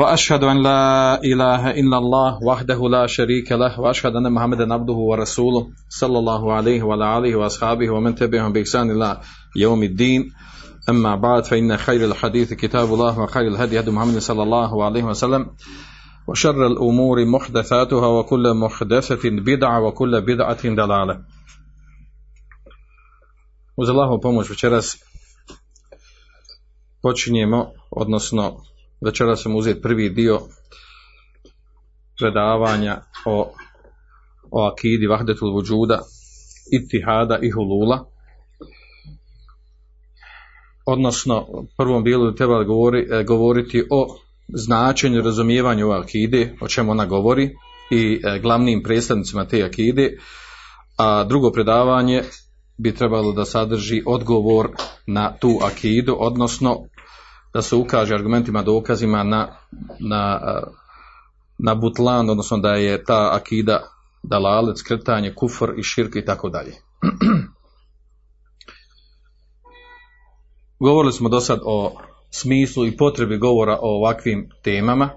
وأشهد أن لا إله إلا الله وحده لا شريك له وأشهد أن محمدا عبده ورسوله صلى الله عليه وعلى آله وأصحابه ومن تبعهم بإحسان الله يوم الدين. أما بعد فإن خير الحديث كتاب الله وخير الهدي هدي محمد صلى الله عليه وسلم وشر الأمور محدثاتها وكل محدثة بدعة وكل بدعة دلالة. Uz Allahovu pomoć večeras počinjemo, odnosno večeras ćemo uzeti prvi dio predavanja o, o akidi vahdetul vuđuda, itihada i hulula. Odnosno, prvom dijelu treba govori, e, govoriti o značenju razumijevanju ove akide, o čemu ona govori i e, glavnim predstavnicima te akide, a drugo predavanje bi trebalo da sadrži odgovor na tu akidu, odnosno da se ukaže argumentima, dokazima na, na, na butlan, odnosno da je ta akida dalalet, skretanje, kufr i širk i tako dalje. Govorili smo do sad o smislu i potrebi govora o ovakvim temama,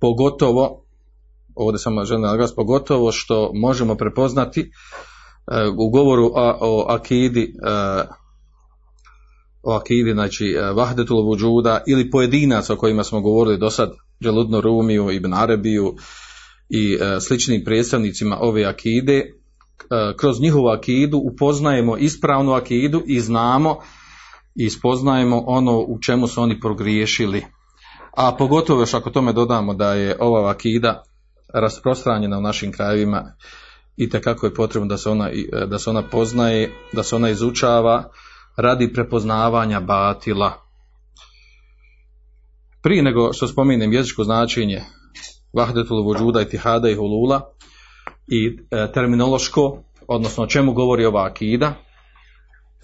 pogotovo, ovdje sam želim naglasiti, pogotovo što možemo prepoznati e, u govoru o, o akidi e, o akidi, znači e, Vahdetul Vuđuda ili pojedinaca o kojima smo govorili do sad, Đeludno Rumiju, Ibn Arabiju i sličnim predstavnicima ove akide, kroz njihovu akidu upoznajemo ispravnu akidu i znamo i spoznajemo ono u čemu su oni progriješili. A pogotovo još ako tome dodamo da je ova akida rasprostranjena u našim krajevima i kako je potrebno da se, ona, da se ona poznaje, da se ona izučava radi prepoznavanja batila. Prije nego što spomenem jezičko značenje Vahdetul Vuđuda i Tihada i Hulula i e, terminološko, odnosno o čemu govori ova akida,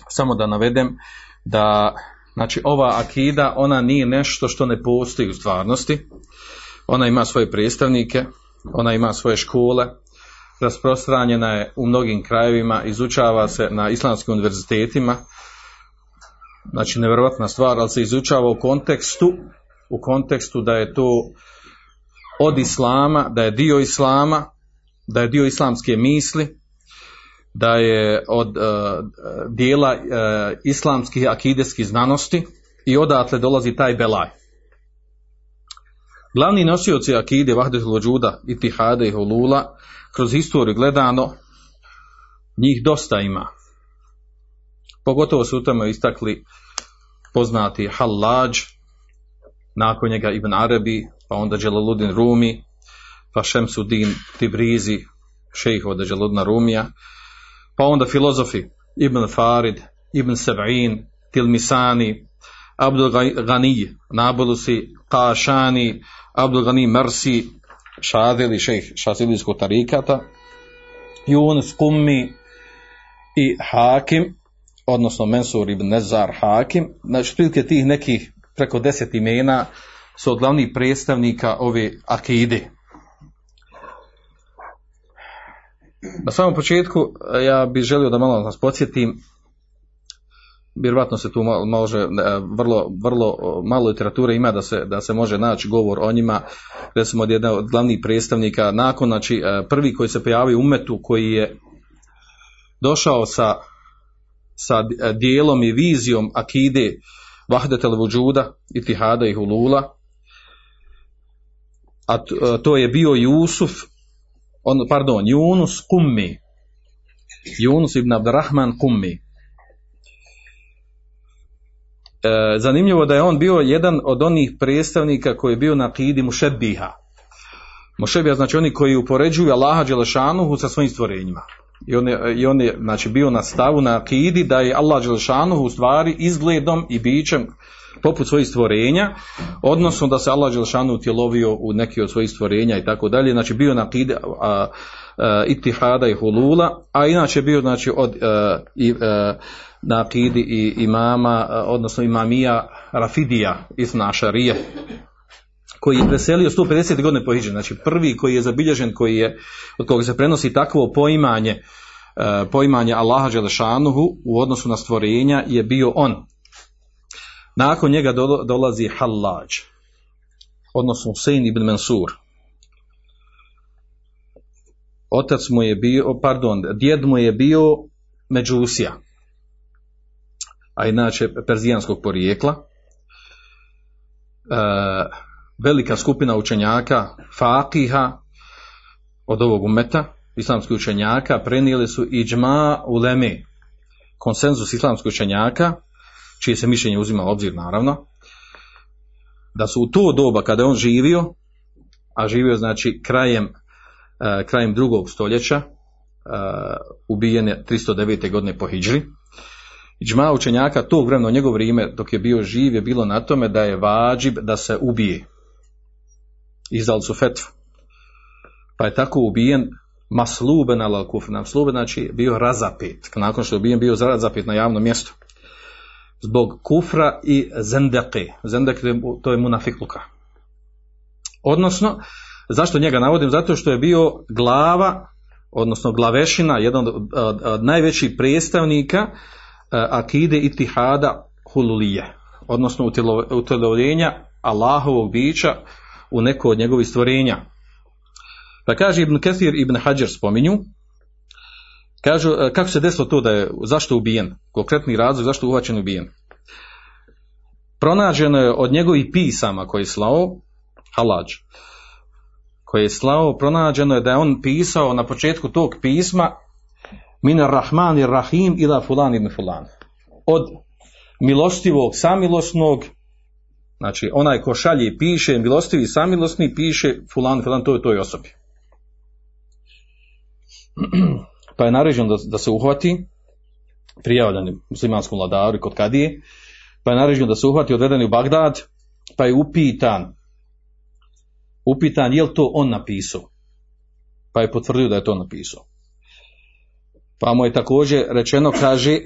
samo da navedem da znači ova akida ona nije nešto što ne postoji u stvarnosti ona ima svoje predstavnike ona ima svoje škole rasprostranjena je u mnogim krajevima izučava se na islamskim univerzitetima znači nevjerojatna stvar ali se izučava u kontekstu u kontekstu da je to od islama da je dio islama da je dio islamske misli da je od uh, dijela uh, islamskih akideskih znanosti i odatle dolazi taj belaj. Glavni nosioci akide Vahdetul Vođuda, Itihade i Holula, kroz historiju gledano, njih dosta ima. Pogotovo su u tome istakli poznati Hallaj, nakon njega Ibn Arabi, pa onda Đelaludin Rumi, pa Šemsudin Tibrizi, šejh od Đelaludna Rumija, pa onda filozofi Ibn Farid, Ibn Sab'in, Tilmisani, Abdul Ghani, Nabulusi, Qašani, Abdul Ghani Mersi, Šadili, šejh Šazilijskog tarikata, Yunus Kummi i Hakim, odnosno Mensur ibn Nezar Hakim, znači prilike tih nekih preko deset imena su od glavnih predstavnika ove akide. Na samom početku ja bih želio da malo nas podsjetim, vjerojatno se tu može, vrlo, vrlo malo literature ima da se, da se može naći govor o njima, recimo od jedna od glavnih predstavnika, nakon, znači prvi koji se pojavio u umetu koji je došao sa, sa dijelom i vizijom akide Vahdetel Vuđuda, Itihada i Hulula, a to je bio Jusuf on, pardon, Yunus Kummi. Yunus ibn Abdurrahman Kummi. E, zanimljivo da je on bio jedan od onih predstavnika koji je bio na kidi Mušedbiha. Mušedbiha znači oni koji upoređuju Allaha Đelešanuhu sa svojim stvorenjima. I on je, i on je znači, bio na stavu na akidi da je Allah Đelešanuhu u stvari izgledom i bićem poput svojih stvorenja, odnosno da se Allah Đelšanu utjelovio u neki od svojih stvorenja i tako dalje, znači bio na akide itihada i hulula, a inače bio znači od uh, i, uh, na akidi i imama, odnosno imamija Rafidija iz Našarije, koji je preselio 150 godine po Hidži, znači prvi koji je zabilježen, koji je, od koga se prenosi takvo poimanje, poimanje Allaha Đelešanuhu u odnosu na stvorenja je bio on. Nakon njega dolazi Hallaj, odnosno Husein ibn Mansur. Otac mu je bio, pardon, djed mu je bio Međusija, a inače perzijanskog porijekla. E, velika skupina učenjaka, fakiha od ovog umeta, islamskih učenjaka, prenijeli su iđma uleme, konsenzus islamskih učenjaka, čije se mišljenje uzima u obzir naravno, da su u to doba kada je on živio, a živio znači krajem, uh, krajem drugog stoljeća, uh, ubijen je 309. godine po Hidžri. Iđma učenjaka tog vremena, njegov vrijeme dok je bio živ je bilo na tome da je vađib da se ubije. Izdali su fetvu. Pa je tako ubijen masluben al kufr. Masluben znači bio razapet. Nakon što je ubijen bio razapet na javnom mjestu zbog kufra i zendeke. Zendeke to je munafikluka. Odnosno, zašto njega navodim? Zato što je bio glava, odnosno glavešina, jedan od, od, od najvećih predstavnika uh, akide itihada hululije, odnosno utjelovljenja Allahovog bića u neko od njegovih stvorenja. Pa kaže Ibn Kathir Ibn Hajar spominju, Kažu, e, kako se desilo to da je, zašto je ubijen? Konkretni razlog zašto je uvačen ubijen? Pronađeno je od njegovih pisama koje je slao, halađ, koje je slao, pronađeno je da je on pisao na početku tog pisma min rahman i rahim ila fulan ibn fulan. Od milostivog, samilosnog, znači onaj ko šalje i piše, milostivi i samilosni, piše fulan, fulan, to je toj osobi. pa je naređeno da, da se uhvati prijavljeni muslimanskom vladaru kod Kadije, pa je naređeno da se uhvati odvedeni u Bagdad, pa je upitan upitan je li to on napisao? Pa je potvrdio da je to napisao. Pa mu je također rečeno kaže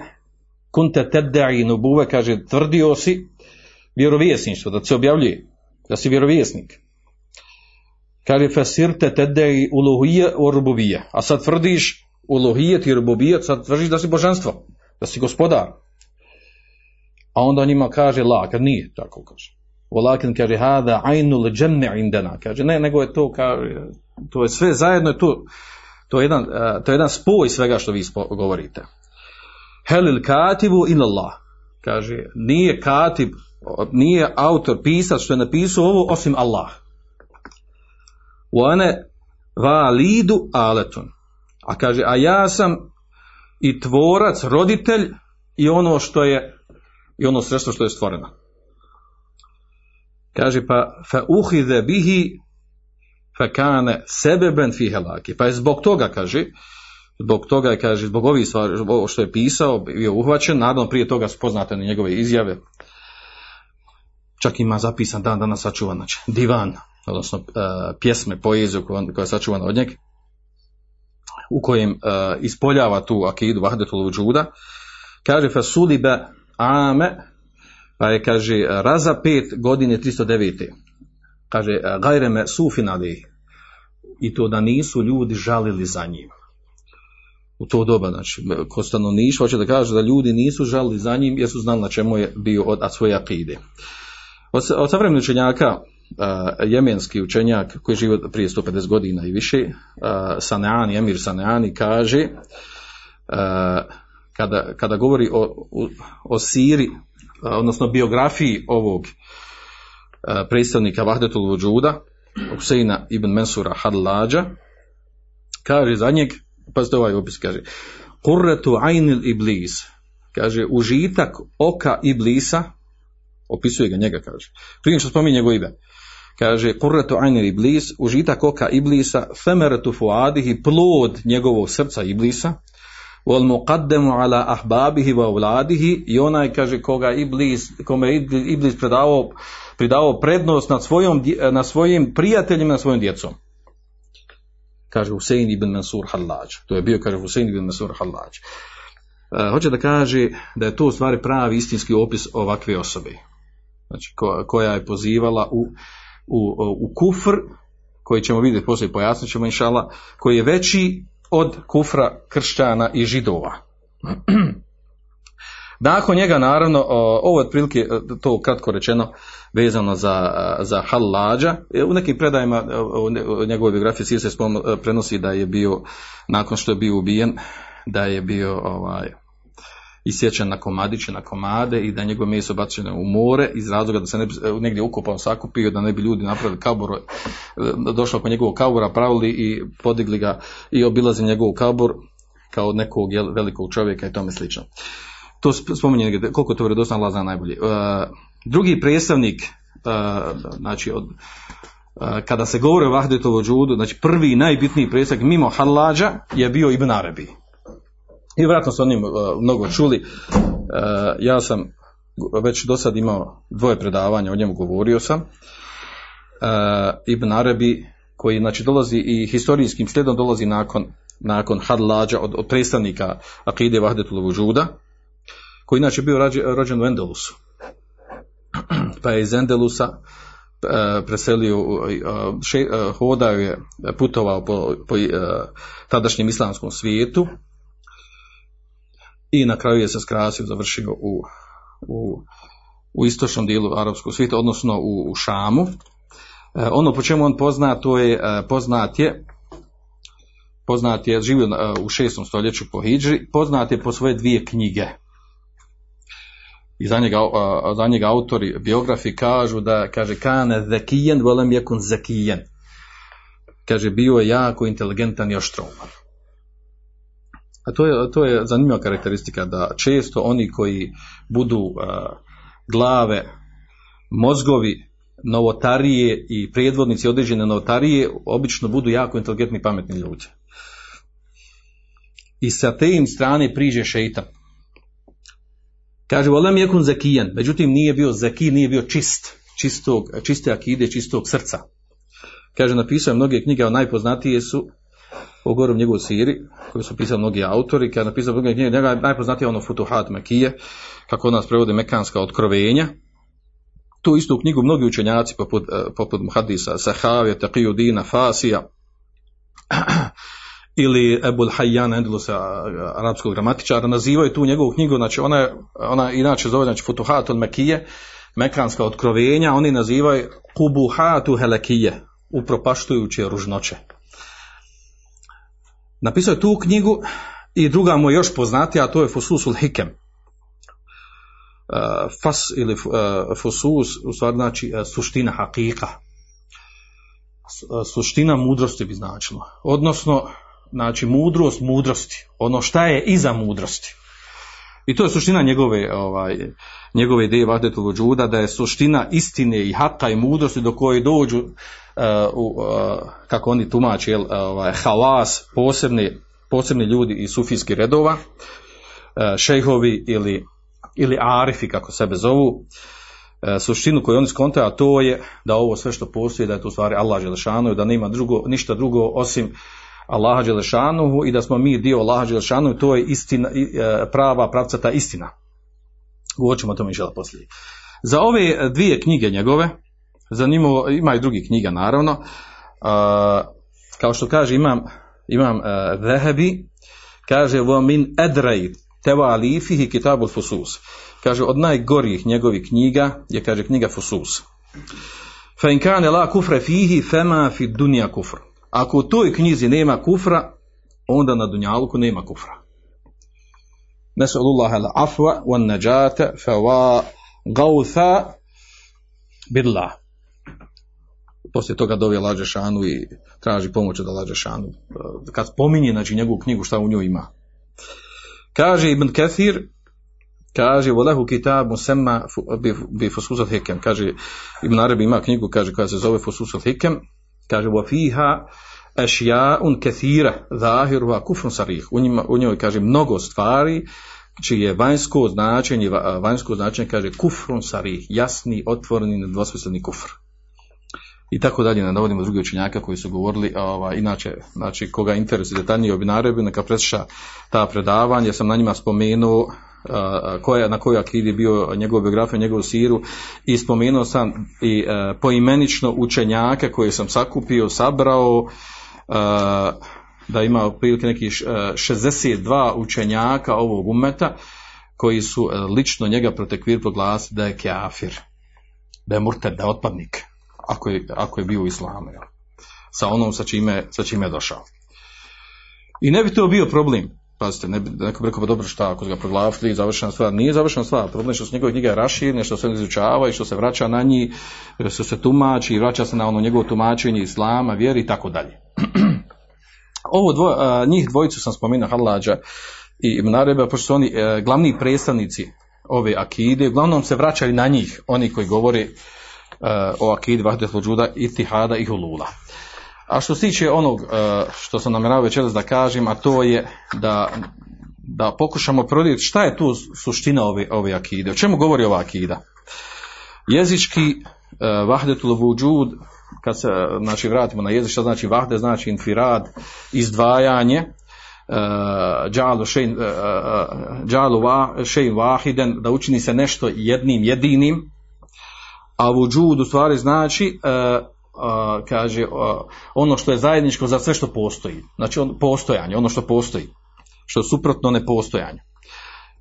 kunte tedda'i nubuve kaže tvrdio si vjerovjesništvo da se objavljuje da si vjerovjesnik kaže fasirte tedda'i uluhije urbuvije a sad tvrdiš uluhijet i rububijet, sad tvrdiš da si božanstvo, da si gospodar. A onda njima kaže la, kad nije, tako kaže. Walakin kaže hada ainul džemme indena, kaže ne, nego je to, kaže, to je sve zajedno, to, to, je jedan, to je jedan spoj svega što vi govorite. Helil katibu in Allah, kaže, nije katib, nije autor, pisac što je napisao ovo osim Allah. Ane validu aletun. A kaže, a ja sam i tvorac, roditelj i ono što je i ono sredstvo što je stvoreno. Kaže pa fa uhide bihi fa kane sebeben fi helaki. Pa je zbog toga, kaže, zbog toga je, kaže, zbog ovih stvari, što je pisao, bio uhvaćen, naravno prije toga spoznate na njegove izjave. Čak ima zapisan dan danas sačuvan, znači, divan, odnosno uh, pjesme, poeziju koja, je sačuvana od njega u kojem uh, ispoljava tu akidu vahdetul vudžuda, kaže fasulibe ame, pa je, kaže, raza pet godine 309. Kaže, gajreme sufinali, i to da nisu ljudi žalili za njim. U to doba, znači, ko stanovništvo hoće da kaže da ljudi nisu žalili za njim, jer su znali na čemu je bio od svoje akide. Od, od savremenih učenjaka, uh, jemenski učenjak koji živi prije 150 godina i više, uh, Saneani, Emir Saneani kaže, uh, kada, kada govori o, o, siri, odnosno biografiji ovog predstavnika Vahdetul Vujuda, Huseina ibn Mensura Hadlađa, kaže za njeg, pazite ovaj opis, kaže, Kurretu ajnil iblis, kaže, užitak oka iblisa, opisuje ga njega, kaže. Prije što spominje njegov ime kaže kurratu ajni iblis, užitak oka iblisa, femeratu fuadihi, plod njegovog srca iblisa, wal muqaddamu ala ahbabihi wa auladihi i onaj kaže koga iblis kome iblis predavao pridavao prednost nad svojom na svojim prijateljima na svojim djecom kaže Husein ibn Mansur Hallaj. To je bio, kaže Husein ibn Mansur Hallaj. E, hoće da kaže da je to u stvari pravi istinski opis ovakve osobe. Znači, ko- koja je pozivala u, u, u kufr, koji ćemo vidjeti poslije pojasnit ćemo inšala, koji je veći od kufra kršćana i židova. Nakon njega, naravno, ovo je otprilike e, to kratko rečeno vezano za, za Hallađa. E, U nekim predajima e, u njegovoj biografiji se prenosi da je bio, nakon što je bio ubijen, da je bio ovaj, isječen na komadiće, na komade i da je meso bačeno u more iz razloga da se ne bi e, negdje ukopao, sakupio, da ne bi ljudi napravili kabor, e, došlo oko njegovog kabora, pravili i podigli ga i obilazi njegov kabor kao nekog velikog čovjeka i tome slično. To sp- spominje koliko to vjerodostojno zna najbolje. Drugi predstavnik, e, znači od, kada se govori o Vahdetovu džudu, znači prvi i najbitniji predstavnik mimo Hallađa je bio Ibn Arabi. I vjerojatno su o njim e, mnogo čuli. E, ja sam već do sad imao dvoje predavanja, o njemu govorio sam. E, Ibn Arabi, koji znači dolazi i historijskim slijedom dolazi nakon, nakon Hadlađa od, od predstavnika Akide Vahdetul Vujuda, koji inače bio rođen u Endelusu. Pa je iz Endelusa preselio, še, hodao je, putovao po, po tadašnjem islamskom svijetu, i na kraju je se skrasio, završio u, u, u istočnom dijelu arapskog svijeta, odnosno u, u Šamu. E, ono po čemu on poznat, to je, e, poznat je, poznat je, živio na- u šestom stoljeću po Hidži, poznat je po svoje dvije knjige. I za njega, a, za njega autori, biografi kažu da, kaže, kane zekijen, volem jekun zekijen. Kaže, bio je jako inteligentan i oštroman. A to je, to je zanimljiva karakteristika da često oni koji budu a, glave, mozgovi, novotarije i predvodnici određene novotarije obično budu jako inteligentni i pametni ljudi. I sa te im strane priđe šeitan. Kaže, volem jekun zakijan, međutim nije bio zaki, nije bio čist, čistog, čiste akide, čistog srca. Kaže, napisao je mnoge knjige, a najpoznatije su o gorom njegovoj siri, koju su pisali mnogi autori, kada je napisao mnoge knjige, njega je najpoznatije ono Futuhat Mekije, kako nas prevode Mekanska otkrovenja. Tu istu knjigu mnogi učenjaci, poput, eh, poput Muhadisa, Sahavija, Taqiyuddina, Fasija, ili Ebul Hayyan Endelusa, arapskog gramatičara, nazivaju tu njegovu knjigu, znači ona, je- ona inače zove znači, Futuhat od Mekije, Mekanska otkrovenja, oni nazivaju Kubuhatu Helekije, upropaštujuće ružnoće. Napisao je tu knjigu i druga mu je još poznatija, a to je Fususul Hikem. Uh, fas ili uh, fusus, u stvari znači uh, suština hakika. Suština mudrosti bi značilo. Odnosno, znači mudrost mudrosti. Ono šta je iza mudrosti. I to je suština njegove, ovaj, njegove ideje Vahdetul Vujuda, da je suština istine i haka i mudrosti do koje dođu, uh, uh, kako oni tumače, jel, ovaj, halas, posebni, posebni ljudi iz sufijskih redova, uh, šejhovi ili, ili arifi, kako sebe zovu, suštinu koju oni skontaju, a to je da ovo sve što postoji, da je to u stvari Allah Želešanu, da nema drugo, ništa drugo osim Allaha Đelešanuhu i da smo mi dio Allaha Đelešanuhu, to je istina, e, prava, pravcata istina. Govorit ćemo o poslije. Za ove e, dvije knjige njegove, zanimljivo, ima i drugih knjiga naravno, a, kao što kaže imam, imam Vehebi, kaže min edrej teva alifihi kitabul fusus. Kaže od najgorijih njegovih knjiga je kaže knjiga Fusus. Fa in la kufre fihi fema fi dunja kufr. Ako u toj knjizi nema kufra, onda na dunjaluku nema kufra. Wan najata fa wa gautha billah. Poslije toga dovije lađe šanu i traži pomoć od lađe šanu. Kad spominje znači, njegovu knjigu šta u njoj ima. Kaže Ibn Kathir, kaže volehu kitab musemma bi, bi fususat hikem. Kaže Ibn Arabi ima knjigu, kaže koja se zove fususat hikem. Kaže fiha ešja'un kathira zahiruha kufrun sarih. U, njima, u njoj kaže mnogo stvari čije je vanjsko značenje, vanjsko značenje kaže kufrun sarih, jasni, otvoreni, nedvosmisleni kufr. i tako dalje, ne navodimo drugi učenjaka koji su govorili, ovaj, inače, znači, koga interesuje detaljnije o binarebi, neka presluša ta predavanja, ja sam na njima spomenuo koja, na kojoj akidi bio njegov biografiju, njegovu siru. I spomenuo sam i a, poimenično učenjaka koje sam sakupio, sabrao, a, da ima otprilike nekih 62 učenjaka ovog umeta koji su lično njega protekvir proglasili da je kafir, da je murted, da je otpadnik ako je, ako je bio u islamu, sa onom sa čime, sa čime je došao. I ne bi to bio problem, pazite, ne neko bi rekao, pa dobro šta, ako ga proglasili, završena stvar, nije završena stvar, problem je što su njegove knjige raširne, što se izučava i što se vraća na njih, što se tumači i vraća se na ono njegovo tumačenje islama, vjeri i tako dalje. Ovo dvo, a, njih dvojicu sam spomenuo Halađa i Ibn pošto su oni a, glavni predstavnici ove akide, uglavnom se vraćaju na njih, oni koji govore o akidi vahdet luđuda, itihada i hulula. A što se tiče onog što sam namjeravao večeras da kažem, a to je da, da pokušamo prodjeti šta je tu suština ove, ove akide. O čemu govori ova akida? Jezički vahdetul luđud, kad se znači, vratimo na jezik, šta znači vahde, znači infirad, izdvajanje, šein, džalu šein vahiden, da učini se nešto jednim, jedinim, a vudžud u stvari znači uh, uh, kaže ono što je zajedničko za sve što postoji. Znači on, postojanje, ono što postoji. Što je suprotno nepostojanju.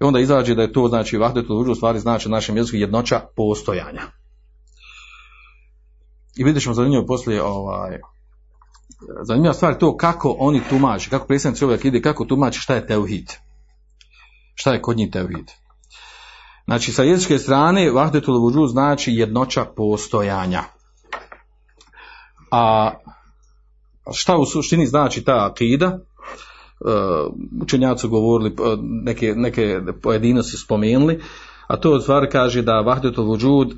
I onda izađe da je to znači vahdetul vudžud u stvari znači našem jeziku jednoća postojanja. I vidjet ćemo zanimljivo poslije ovaj, zanimljiva stvar je to kako oni tumače, kako predstavnici ove ide, kako tumače šta je teuhid šta je kod njih teuhid Znači, sa jezičke strane, vahdetul vudžud znači jednoća postojanja. A šta u suštini znači ta akida? Učenjaci govorili, neke, neke pojedinosti spomenuli, a to stvari kaže da vahdetul vudžud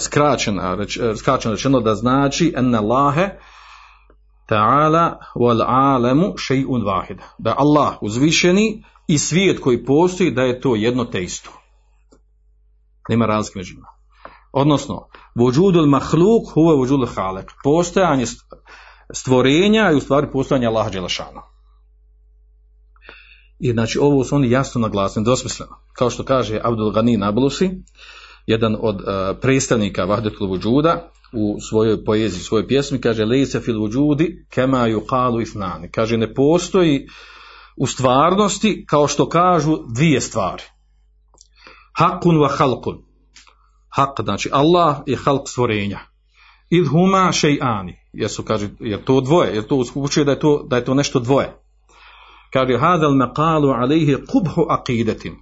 skraćeno, reč, skraćeno rečeno da znači enne Allahe ta'ala wal alemu še'un vahid. Da Allah uzvišeni i svijet koji postoji da je to jedno te isto. Nema razlike među. Odnosno, vođudul mahluk huve vođudul halek. Postojanje stvorenja i u stvari postojanje Allaha Đelešana. I znači ovo su oni jasno naglasni, dosmisleno. Kao što kaže Abdul Ghani Nablusi, jedan od uh, predstavnika Vahdetul Vujuda u svojoj poeziji, svojoj pjesmi, kaže Lejse fil vujudi kema yuqalu ifnani. Kaže ne postoji u stvarnosti kao što kažu dvije stvari hakun wa halkun. Hak, znači Allah je halk stvorenja. Id huma šejani. Jesu, kaže, je to dvoje, jer to učuje da je to, da je to nešto dvoje. Kaže, hadal maqalu alaihi kubhu aqidetin.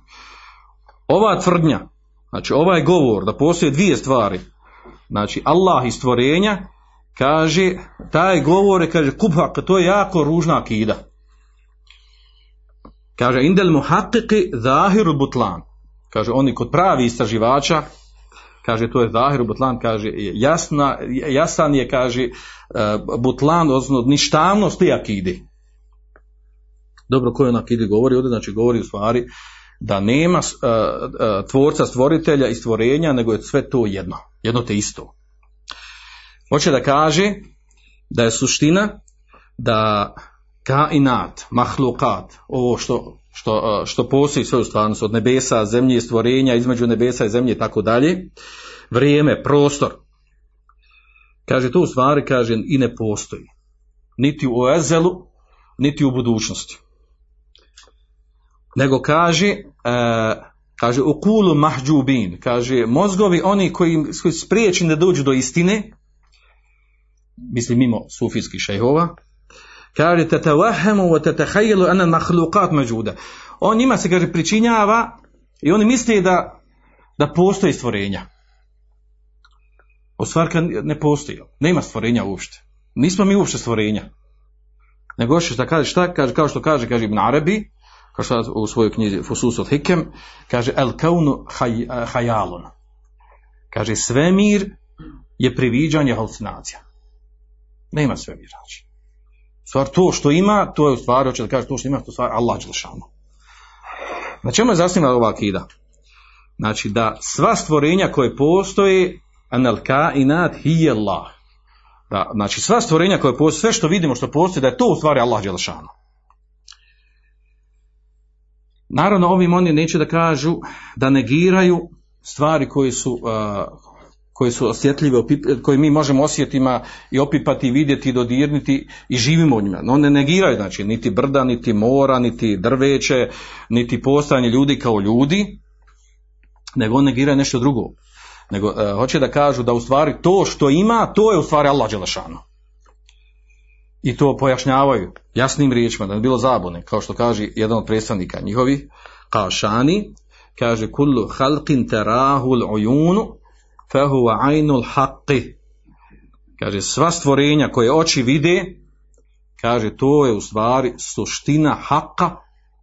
Ova tvrdnja, znači ovaj govor da postoje dvije stvari, znači Allah i stvorenja, kaže, taj govor je, kaže, kubha, to je jako ružna akida. Kaže, indel muhaqiqi zahiru butlan kaže oni kod pravi istraživača kaže to je Zahir Butlan kaže jasna, jasan je kaže Butlan odnosno ništavnost te akide. Dobro koje on akide govori ovdje? Znači govori u stvari da nema uh, uh, tvorca stvoritelja i stvorenja nego je sve to jedno. Jedno te isto. Hoće da kaže da je suština da kainat, mahlukat, ovo što što, što postoji svoju stvarnost od nebesa, zemlje, stvorenja, između nebesa i zemlje i tako dalje, vrijeme, prostor. Kaže, to u stvari, kaže, i ne postoji. Niti u ezelu, niti u budućnosti. Nego kaže, e, kaže, u kulu mahđubin, kaže, mozgovi oni koji, koji spriječeni da dođu do istine, mislim mimo sufijskih šejhova, kaže tatawahhamu wa tatakhayalu anna makhluqat mawjuda. On njima se kaže pričinjava i oni misle da da postoji stvorenja. U stvari ne postoji nema stvorenja uopšte. Nismo mi uopšte stvorenja. Nego što da kaže šta kaže kao što kaže kaže Ibn Arabi kao što u svojoj knjizi Fusus od Hikem kaže el kaunu hayalun. Kaže svemir je priviđanje halucinacija nema svemira znači stvar to što ima, to je u stvari, hoće da kaže to što ima, to je stvar Allah Đelšanu. Na čemu je zasnila ova akida? Znači da sva stvorenja koje postoje, anel kainat hi Allah. Da, znači sva stvorenja koje postoje, sve što vidimo što postoji, da je to u stvari Allah Đelešanu. Naravno, ovim oni neće da kažu da negiraju stvari koje su, uh, koje su osjetljive, koje mi možemo osjetima i opipati, vidjeti, i dodirniti i živimo u njima. No ne negiraju, znači, niti brda, niti mora, niti drveće, niti postojanje ljudi kao ljudi, nego on negiraju nešto drugo. Nego uh, hoće da kažu da u stvari to što ima, to je u stvari Allah Đelešanu. I to pojašnjavaju jasnim riječima, da ne bi bilo zabune, kao što kaže jedan od predstavnika njihovih, kao šani, kaže kullu halqin terahul ujunu fehuva ainul haqqi. Kaže sva stvorenja koje oči vide, kaže to je u stvari suština haka,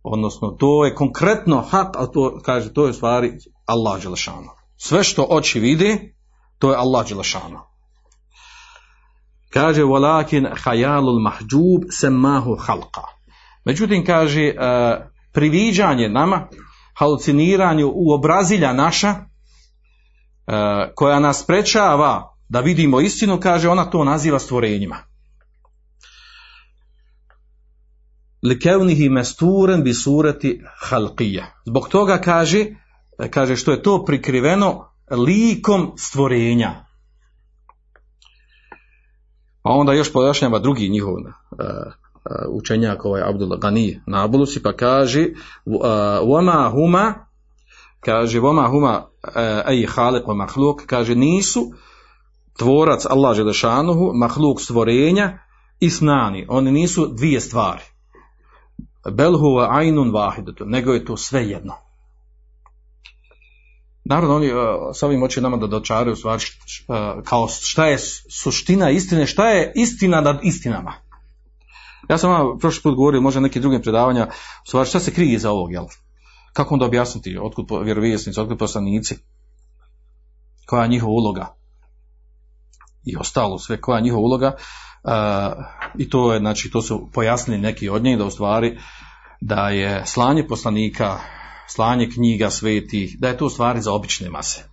odnosno to je konkretno hak, a to kaže to je u stvari Allah Đelešanu. Sve što oči vide, to je Allah Đelešanu. Kaže walakin hayalul mahjub semahu halqa. Međutim kaže e, priviđanje nama, haluciniranje u obrazilja naša koja nas sprečava da vidimo istinu, kaže ona to naziva stvorenjima. Likevnihi mesturen bi surati halqija. Zbog toga kaže, kaže što je to prikriveno likom stvorenja. A onda još pojašnjava drugi njihov uh, učenjak ovaj Abdullah Gani Nabulusi pa kaže vama huma kaže vama huma ej halik wa mahluk kaže nisu tvorac Allah Želešanuhu mahluk stvorenja i snani oni nisu dvije stvari bel huwa ainun vahidatu nego je to sve jedno Naravno, oni uh, s ovim hoće nama da dočaraju stvari uh, kao šta je suština istine, šta je istina nad istinama. Ja sam vam prošli put govorio, možda neki drugim predavanja, u stvari šta se krije iza ovog, jel? Kako onda objasniti, otkud vjerovjesnici, otkud poslanici, koja je njihova uloga i ostalo sve, koja je njihova uloga uh, i to je, znači, to su pojasnili neki od njih da u stvari da je slanje poslanika slanje knjiga svetih, da je to u stvari za obične mase.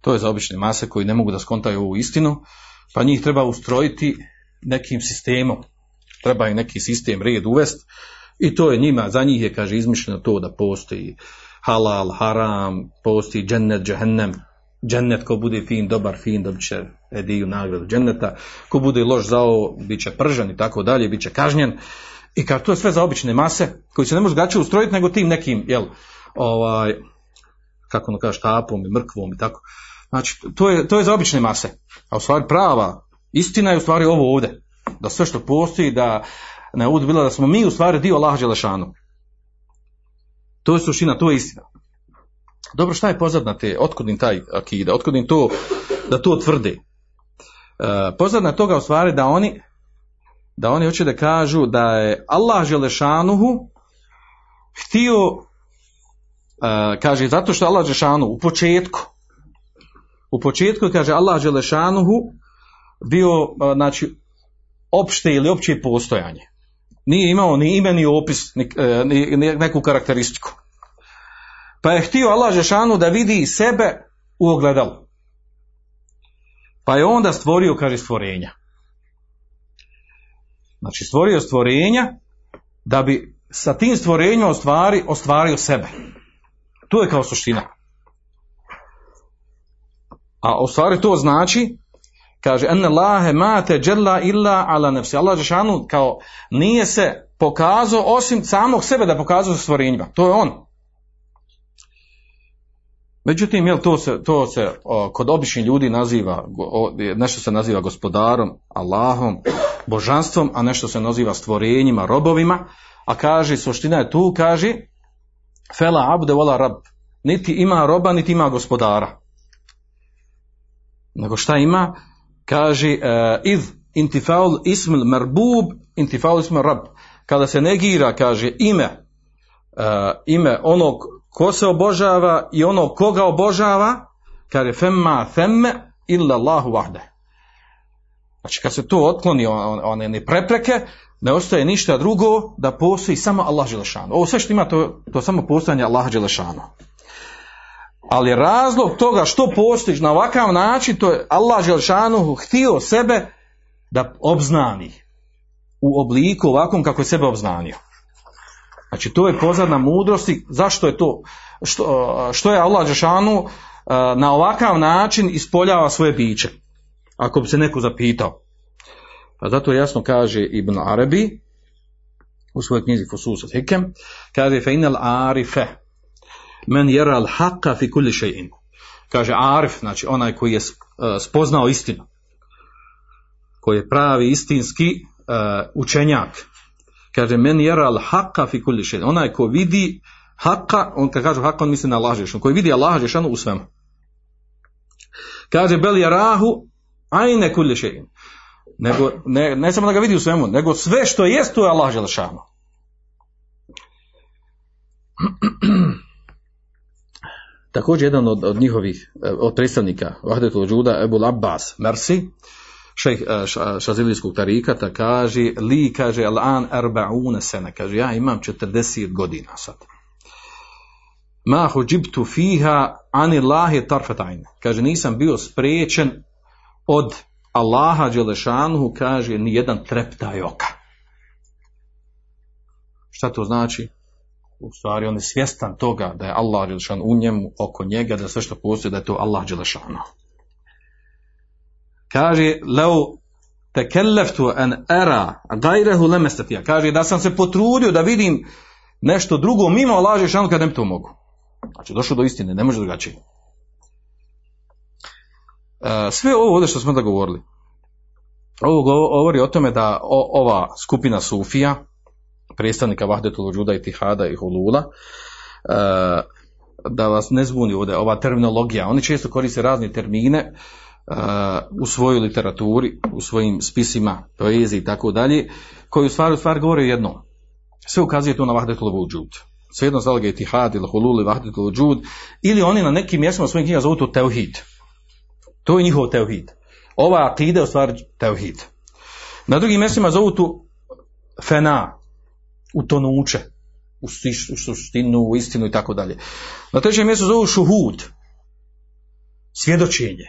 To je za obične mase koji ne mogu da skontaju ovu istinu, pa njih treba ustrojiti nekim sistemom. Treba im neki sistem, red uvest i to je njima, za njih je, kaže, izmišljeno to da postoji halal, haram, postoji džennet, džehennem, džennet ko bude fin, dobar fin, dobit će ediju nagradu dženneta, ko bude loš zao, bit će pržen i tako dalje, bit će kažnjen. I kao to je sve za obične mase koji se ne može drugačije ustrojiti nego tim nekim, jel, ovaj, kako ono kaže, štapom i mrkvom i tako. Znači, to je, to je za obične mase. A u stvari prava istina je u stvari ovo ovdje. Da sve što postoji, da ne bilo da smo mi u stvari dio Allah Đelešanu. To je suština, to je istina. Dobro, šta je pozadna te, otkudim taj akida, otkudim to, da to tvrde. E, pozadna toga u stvari da oni da oni hoće da kažu da je Allah Želešanuhu htio, uh, kaže, zato što Allah Želešanuhu u početku, u početku kaže Allah Želešanuhu bio, uh, znači, opšte ili opće postojanje. Nije imao ni ime, ni opis, ni, uh, ni, ni neku karakteristiku. Pa je htio Allah Želešanuhu da vidi sebe u ogledalu. Pa je onda stvorio, kaže, stvorenja. Znači stvorio stvorenja da bi sa tim stvorenjima ostvari, ostvario sebe. To je kao suština. A u stvari to znači, kaže, enne lahe mate džella illa ala nefsi. Allah Žešanu kao nije se pokazao osim samog sebe da pokazao stvorenjima. To je on. Međutim, jel, to se, to se o, kod običnih ljudi naziva, o, nešto se naziva gospodarom, Allahom, božanstvom, a nešto se naziva stvorenjima, robovima, a kaže, suština je tu, kaže, fela abde vola rab, niti ima roba, niti ima gospodara. Nego šta ima? Kaže, uh, iz intifaul ismil merbub, intifaul ismil rab. Kada se negira, kaže, ime, uh, ime onog ko se obožava i ono koga obožava, kaže femma femme illa Allahu vahde. Znači kad se to otkloni, one ne prepreke, ne ostaje ništa drugo da postoji samo Allah Đelešanu. Ovo sve što ima to, to samo postojanje Allah Đelešanu. Ali razlog toga što postiš na ovakav način, to je Allah Želšanu htio sebe da obznani u obliku ovakvom kako je sebe obznanio. Znači to je pozadna mudrosti, zašto je to, što, što je Allah Želšanu na ovakav način ispoljava svoje biće. Ako bi se neko zapitao. Pa zato jasno kaže Ibn Arabi u svojoj knjizi Fusus Hikem, kaže fe inal arife men jera al haqqa fi kulli shay'in. Kaže arif, znači onaj koji je spoznao istinu, koji je pravi istinski uh, učenjak. Kaže men jera al haqqa fi kulli shay'in. Onaj ko vidi haqqa, on kad kaže haqqa on misli na lažeš, koji vidi Allah u svemu. Kaže bel jarahu ajne kulli shay'in nego, ne, ne samo da ga vidi u svemu, nego sve što jest to je Allah Želešanu. Također jedan od, od njihovih, eh, od predstavnika Vahdetul Džuda, Ebu Abbas Mersi, šejh eh, šazilijskog tarikata, kaže, li, kaže, al-an arba'una sene, kaže, ja imam 40 godina sad. Ma huđibtu fiha ani lahi tarfatajne. Kaže, nisam bio spriječen od Allaha Đelešanuhu kaže ni jedan treptaj oka. Šta to znači? U stvari on je svjestan toga da je Allah Đelešan u njemu, oko njega, da sve što postoji da je to Allah Đelešanu. Kaže, leo tekelleftu en era gajrehu lemestatija. Kaže, da sam se potrudio da vidim nešto drugo mimo Allah Đelešanu kad ne to mogu. Znači, došlo do istine, ne može drugačije. E, sve ovo ovdje što smo da govorili, ovo govori o tome da ova skupina Sufija, predstavnika Vahdetul Đuda i Tihada i Hulula, e, da vas ne zbuni ovdje ova terminologija. Oni često koriste razne termine e, u svojoj literaturi, u svojim spisima, poeziji i tako dalje, koji u stvari, u stvari govore jedno. Sve ukazuje to na Vahdetul Đud. Svejedno zali ga i Tihad ili Hulul ili Vahdetul ili oni na nekim mjestima svojim knjiga zovu to Teuhid. To je njihov teuhid. Ova akida je u stvari teuhid. Na drugim mjestima zovu tu fena, utonuće, u suštinu, u istinu i tako dalje. Na trećem mjestu zovu šuhud, svjedočenje.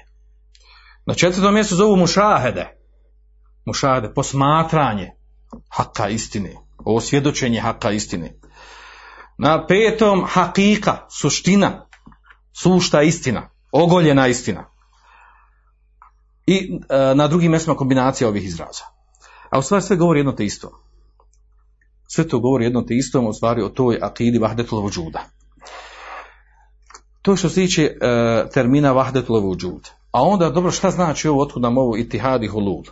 Na četvrtom mjestu zovu mušahede, mušahede, posmatranje haka istine, ovo svjedočenje haka istine. Na petom hakika, suština, sušta istina, ogoljena istina i e, na drugim mjestima kombinacija ovih izraza. A u stvari sve govori jedno te isto. Sve to govori jedno te isto, u stvari o toj akidi vahdetul vudžuda. To što se tiče e, termina vahdetul vudžud. A onda, dobro, šta znači ovo, otkud nam ovo itihad i?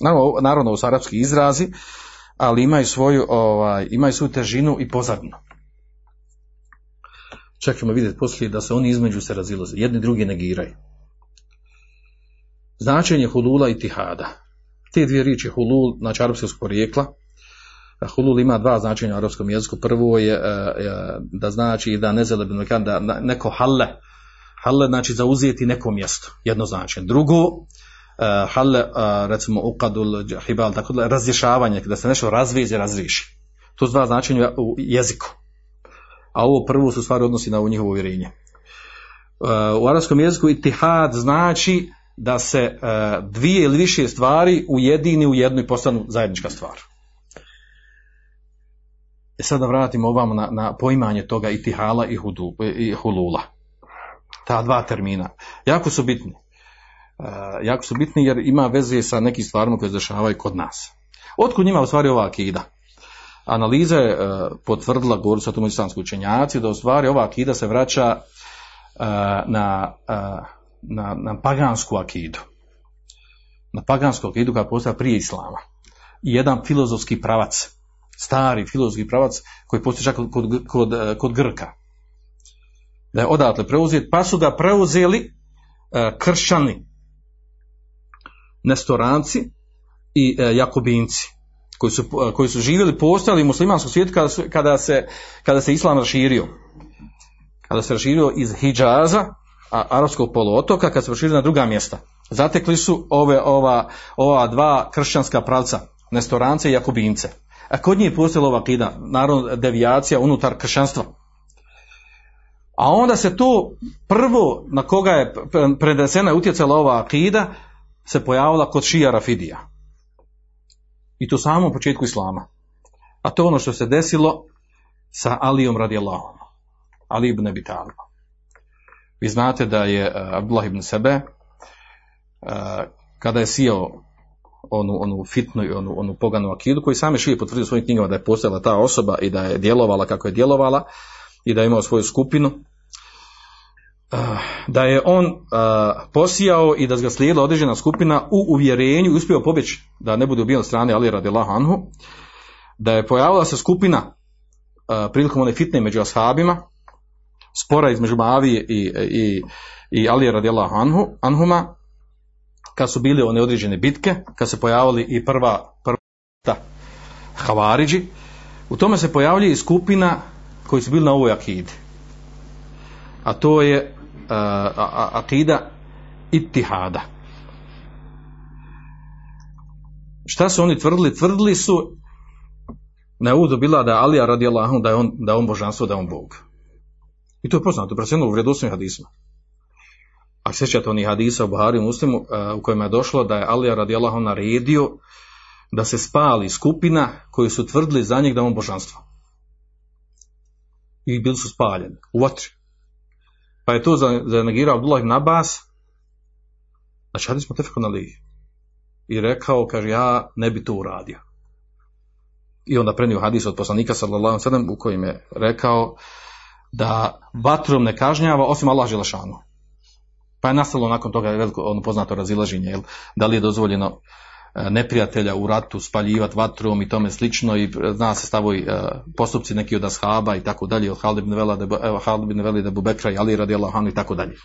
Naravno, naravno ovo su arapski izrazi, ali imaju svoju, ovaj, imaju svoju težinu i pozadnu. Čak ćemo vidjeti poslije da se oni između se razilaze. Jedni drugi negiraju značenje hulula i tihada. Te dvije riječi hulul, znači arapskog porijekla, hulul ima dva značenja u arapskom jeziku. Prvo je, da znači da ne da neko halle, halle znači zauzeti neko mjesto, jedno značenje. Drugo, halle, recimo ukadul, hibal, tako da razrješavanje, da se nešto razveze, razriješi. To su dva značenja u jeziku. A ovo prvo su stvari odnosi na njihovo uvjerenje. U arapskom jeziku itihad znači da se e, dvije ili više stvari ujedini u jednu i postanu zajednička stvar. E sada vratimo ovamo na, na poimanje toga itihala i, hudu, i hulula. Ta dva termina. Jako su bitni. E, jako su bitni jer ima veze sa nekim stvarima koje se dešavaju kod nas. Otkud njima u stvari ova akida? Analiza je e, potvrdila, govoru sa tomu učenjaci, da u stvari ova akida se vraća na na, na pagansku akidu. Na pagansku akidu koja postoja prije islama. I jedan filozofski pravac, stari filozofski pravac koji postoji čak kod, kod, kod, Grka. Da je odatle preuzet, pa su ga preuzeli uh, kršćani, nestoranci i uh, jakobinci koji su, uh, koji su živjeli, postojali u muslimanskom svijetu kada, kada, se, kada se islam raširio. Kada se raširio iz Hidžaza, arapskog poluotoka kad se proširili na druga mjesta. Zatekli su ove, ova, ova dva kršćanska pravca, nestorance i jakubince. A kod njih je postojala ova kida, naravno devijacija unutar kršćanstva. A onda se to prvo na koga je prenesena i utjecala ova akida se pojavila kod šija Rafidija. I to samo u početku Islama. A to je ono što se desilo sa Alijom radijallahu anhu. Ali ibn Abi. Vi znate da je uh, Abdullah ibn Sebe uh, kada je sijao onu, onu fitnu i onu, onu poganu akidu koji same šije potvrdio svojim knjigama da je postojala ta osoba i da je djelovala kako je djelovala i da je imao svoju skupinu. Uh, da je on uh, posijao i da ga slijedila određena skupina u uvjerenju uspio pobjeći da ne bude ubijen od strane Ali radijallahu anhu da je pojavila se skupina uh, prilikom one fitne među ashabima spora između Mavije i, i, i Ali radijallahu anhu, anhuma kad su bili one određene bitke, kad se pojavili i prva, prva Havariđi, u tome se pojavlja i skupina koji su bili na ovoj akidi. A to je uh, akida itihada. Šta su oni tvrdili? Tvrdili su na uvodu bila da Alija radijallahu da je on, da je on božanstvo, da je on Bog. I to je poznato, predsjedno u vredosnim hadisma. A sjećate onih hadisa u Buhari Muslimu uh, u kojima je došlo da je Alija radijallahu naredio da se spali skupina koji su tvrdili za njeg da on božanstvo. I bili su spaljeni u vatri. Pa je to zanegirao Abdullah ibn Abbas, znači hadis smo tefekon ali i rekao, kaže, ja ne bi to uradio. I onda prenio hadis od poslanika sallallahu sallam u kojim je rekao da vatrom ne kažnjava osim Allah Želešanu. Pa je nastalo nakon toga veliko ono poznato razilaženje, jel, da li je dozvoljeno neprijatelja u ratu spaljivati vatrom i tome slično i zna se stavovi postupci neki od ashaba i tako dalje od Halid ibn Vela da Bubekra i Ali radijallahu anhu i tako dalje.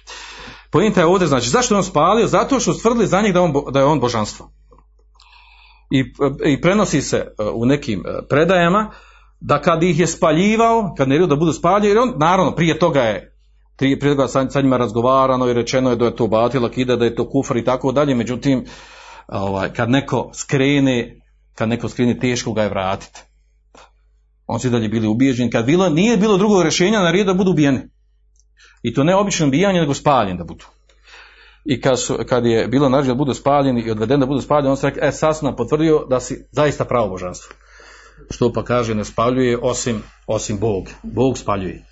Pojenta je ovdje znači zašto je on spalio? Zato što su tvrdili za njeg da, on, da je on božanstvo. I, I prenosi se u nekim predajama da kad ih je spaljivao, kad ne da budu spaljeni, jer on naravno prije toga je prije toga sa, sa njima razgovarano i rečeno je da je to batila kida, da je to kufar i tako dalje, međutim ovaj, kad neko skrene, kad neko skrene, teško ga je vratiti. On su dalje bili ubijeđeni. Kad bilo, nije bilo drugog rješenja, na da budu ubijeni. I to ne obično ubijanje, nego spaljeni da budu. I kad, su, kad je bilo naređeno da budu spaljeni i odvedeni da budu spaljeni, on se rekao, e, sad sam potvrdio da si zaista pravo božanstvo. Što pa kaže, ne spaljuje osim, osim Bog. Bog spaljuje,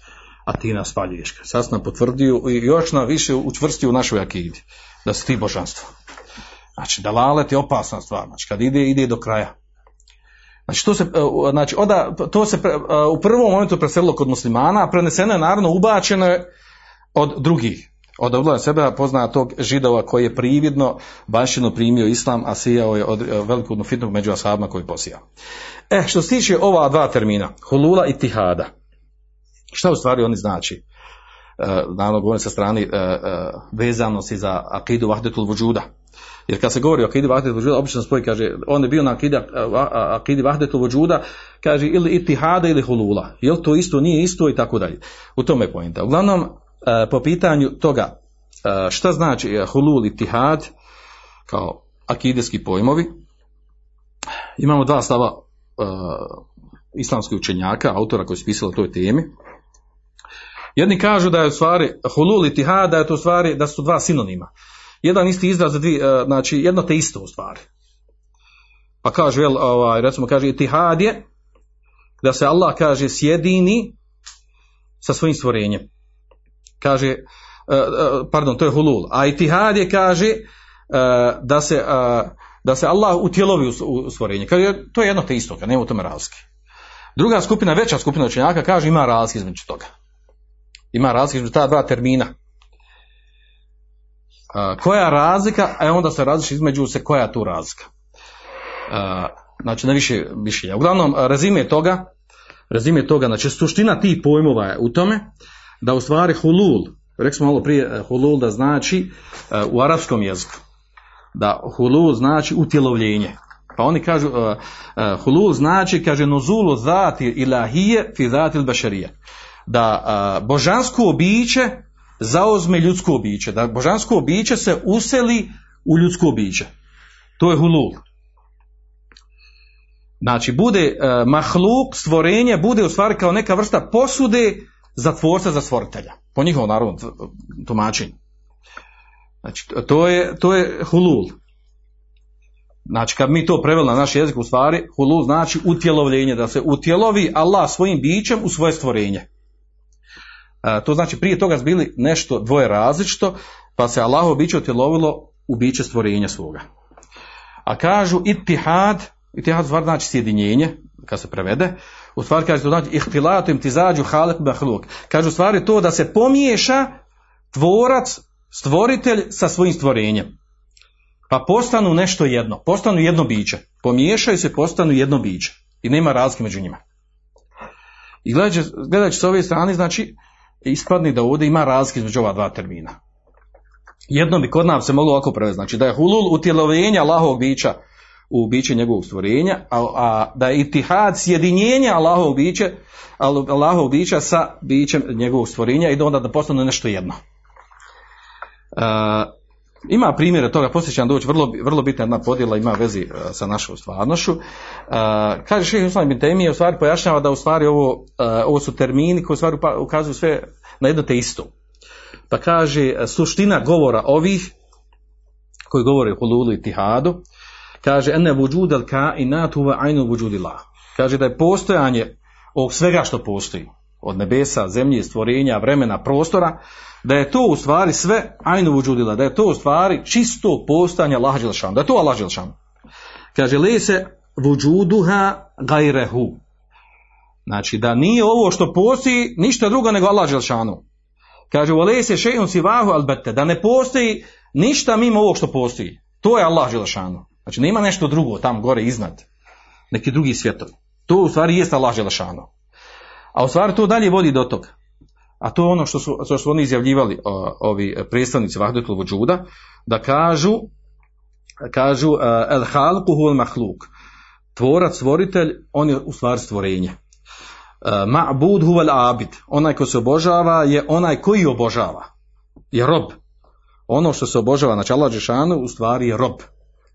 a ti nas spaljuješ. Sad sam potvrdio i još na više učvrstio u našoj akidi, da si ti božanstvo. Znači, dalalet je opasna stvar. Znači, kad ide, ide do kraja. Znači, to se, znači, onda, to se u prvom momentu preselilo kod muslimana, a preneseno je naravno ubačeno je od drugih. Od Abdullah sebe poznatog židova koji je prividno bašino primio islam, a sijao je od veliku fitnog među ashabima koji posijao. E, što se tiče ova dva termina, hulula i tihada, šta u stvari oni znači? E, naravno, govorim sa strani e, e, vezanosti za akidu vahdetul vujuda. Jer kad se govori o akidi vahdetul vujuda, obično spoji, kaže, on je bio na akidi, akidi vahdetul vujuda, kaže ili itihada ili hulula. Jel to isto, nije isto i tako dalje. U tome je pojenta. Uglavnom, po pitanju toga šta znači hulul i tihad kao akideskih pojmovi, imamo dva stava islamskih učenjaka, autora koji su pisali o toj temi. Jedni kažu da je u stvari hulul i tihad, da je to u stvari, da su dva sinonima. Jedan isti izraz dvije, znači jedno te isto u stvari. Pa kaže, jel, ovaj, recimo kaže tihad je da se Allah kaže sjedini sa svojim stvorenjem. Kaže, pardon, to je hulul. A itihad je kaže da se, da se Allah utjelovi u stvorenje. Kaže, to je jedno te isto, kad nema u tome razlike. Druga skupina, veća skupina učenjaka kaže ima razlike između toga. Ima razlike između ta dva termina. A, koja razlika, a onda se različi između se koja je tu razlika. A, znači, na više mišljenja. Uglavnom, rezime toga, rezime toga, znači, suština tih pojmova je u tome, da u stvari hulul, rekli smo malo prije, hulul da znači u arapskom jeziku, da hulul znači utjelovljenje. Pa oni kažu, uh, uh, hulul znači, kaže, nuzulu zati ilahije fi zati il Da uh, božansko običe zauzme ljudsko običe. Da božansko običe se useli u ljudsko običe. To je hulul. Znači, bude uh, mahluk, stvorenje, bude u stvari kao neka vrsta posude za tvorca, za stvoritelja. Po njihovom narodnom tumačenju. Znači, to je, to je hulul. Znači, kad mi to preveli na naš jezik, u stvari, hulul znači utjelovljenje, da se utjelovi Allah svojim bićem u svoje stvorenje. To znači, prije toga bili nešto dvoje različito, pa se Allahovo biće utjelovilo u biće stvorenja svoga. A kažu itihad, itihad stvar znači sjedinjenje, kad se prevede, u stvari kaže to znači ihtilatu imtizađu halak mahluk. Kažu u stvari to da se pomiješa tvorac, stvoritelj sa svojim stvorenjem. Pa postanu nešto jedno, postanu jedno biće. Pomiješaju se, postanu jedno biće. I nema razlike među njima. I gledajući, gledajući s ove strane, znači, ispadni da ovdje ima razlike između ova dva termina. Jedno bi kod nas se moglo ovako prevesti, znači da je hulul utjelovenja Allahovog bića u biće njegovog stvorenja, a, a da je itihad sjedinjenja Allahovog bića, Allahovog bića sa bićem njegovog stvorenja i da onda da postane nešto jedno. Uh, ima primjere toga, poslije će nam doći vrlo, vrlo bitna jedna podjela, ima vezi uh, sa našom stvarnošću. Uh, kaže Šehi Usman bin Temije, u stvari pojašnjava da u stvari ovo, uh, ovo su termini koji u stvari ukazuju sve na jedno te isto. Pa kaže, suština govora ovih, koji govore o hululu i tihadu, kaže, ene vuđud al kainat huwa ajnu vuđudillah. Kaže da je postojanje ovog svega što postoji, od nebesa, zemlje, stvorenja, vremena, prostora, da je to u stvari sve ajnu vuđudila, da je to u stvari čisto postojanje Allah Đelšanu, da je to Allah Đelšanu. Kaže, li se vuđuduha gajrehu. Znači, da nije ovo što postoji ništa drugo nego Allah Đelšanu. Kaže, vole se sivahu albete, da ne postoji ništa mimo ovog što postoji. To je Allah Đelšanu. Znači, nema nešto drugo tam gore iznad. Neki drugi svjetovi. To u stvari jeste Allah Đelšanu. A u stvari to dalje vodi do toga. A to je ono što su, što su oni izjavljivali o, ovi predstavnici Vahdetul Vujuda, da kažu, kažu uh, el halku hul mahluk. Tvorac, stvoritelj, on je u stvari stvorenje. Uh, ma'bud huvel abid. Onaj ko se obožava je onaj koji obožava. Je rob. Ono što se obožava, znači Allah Đešanu, u stvari je rob.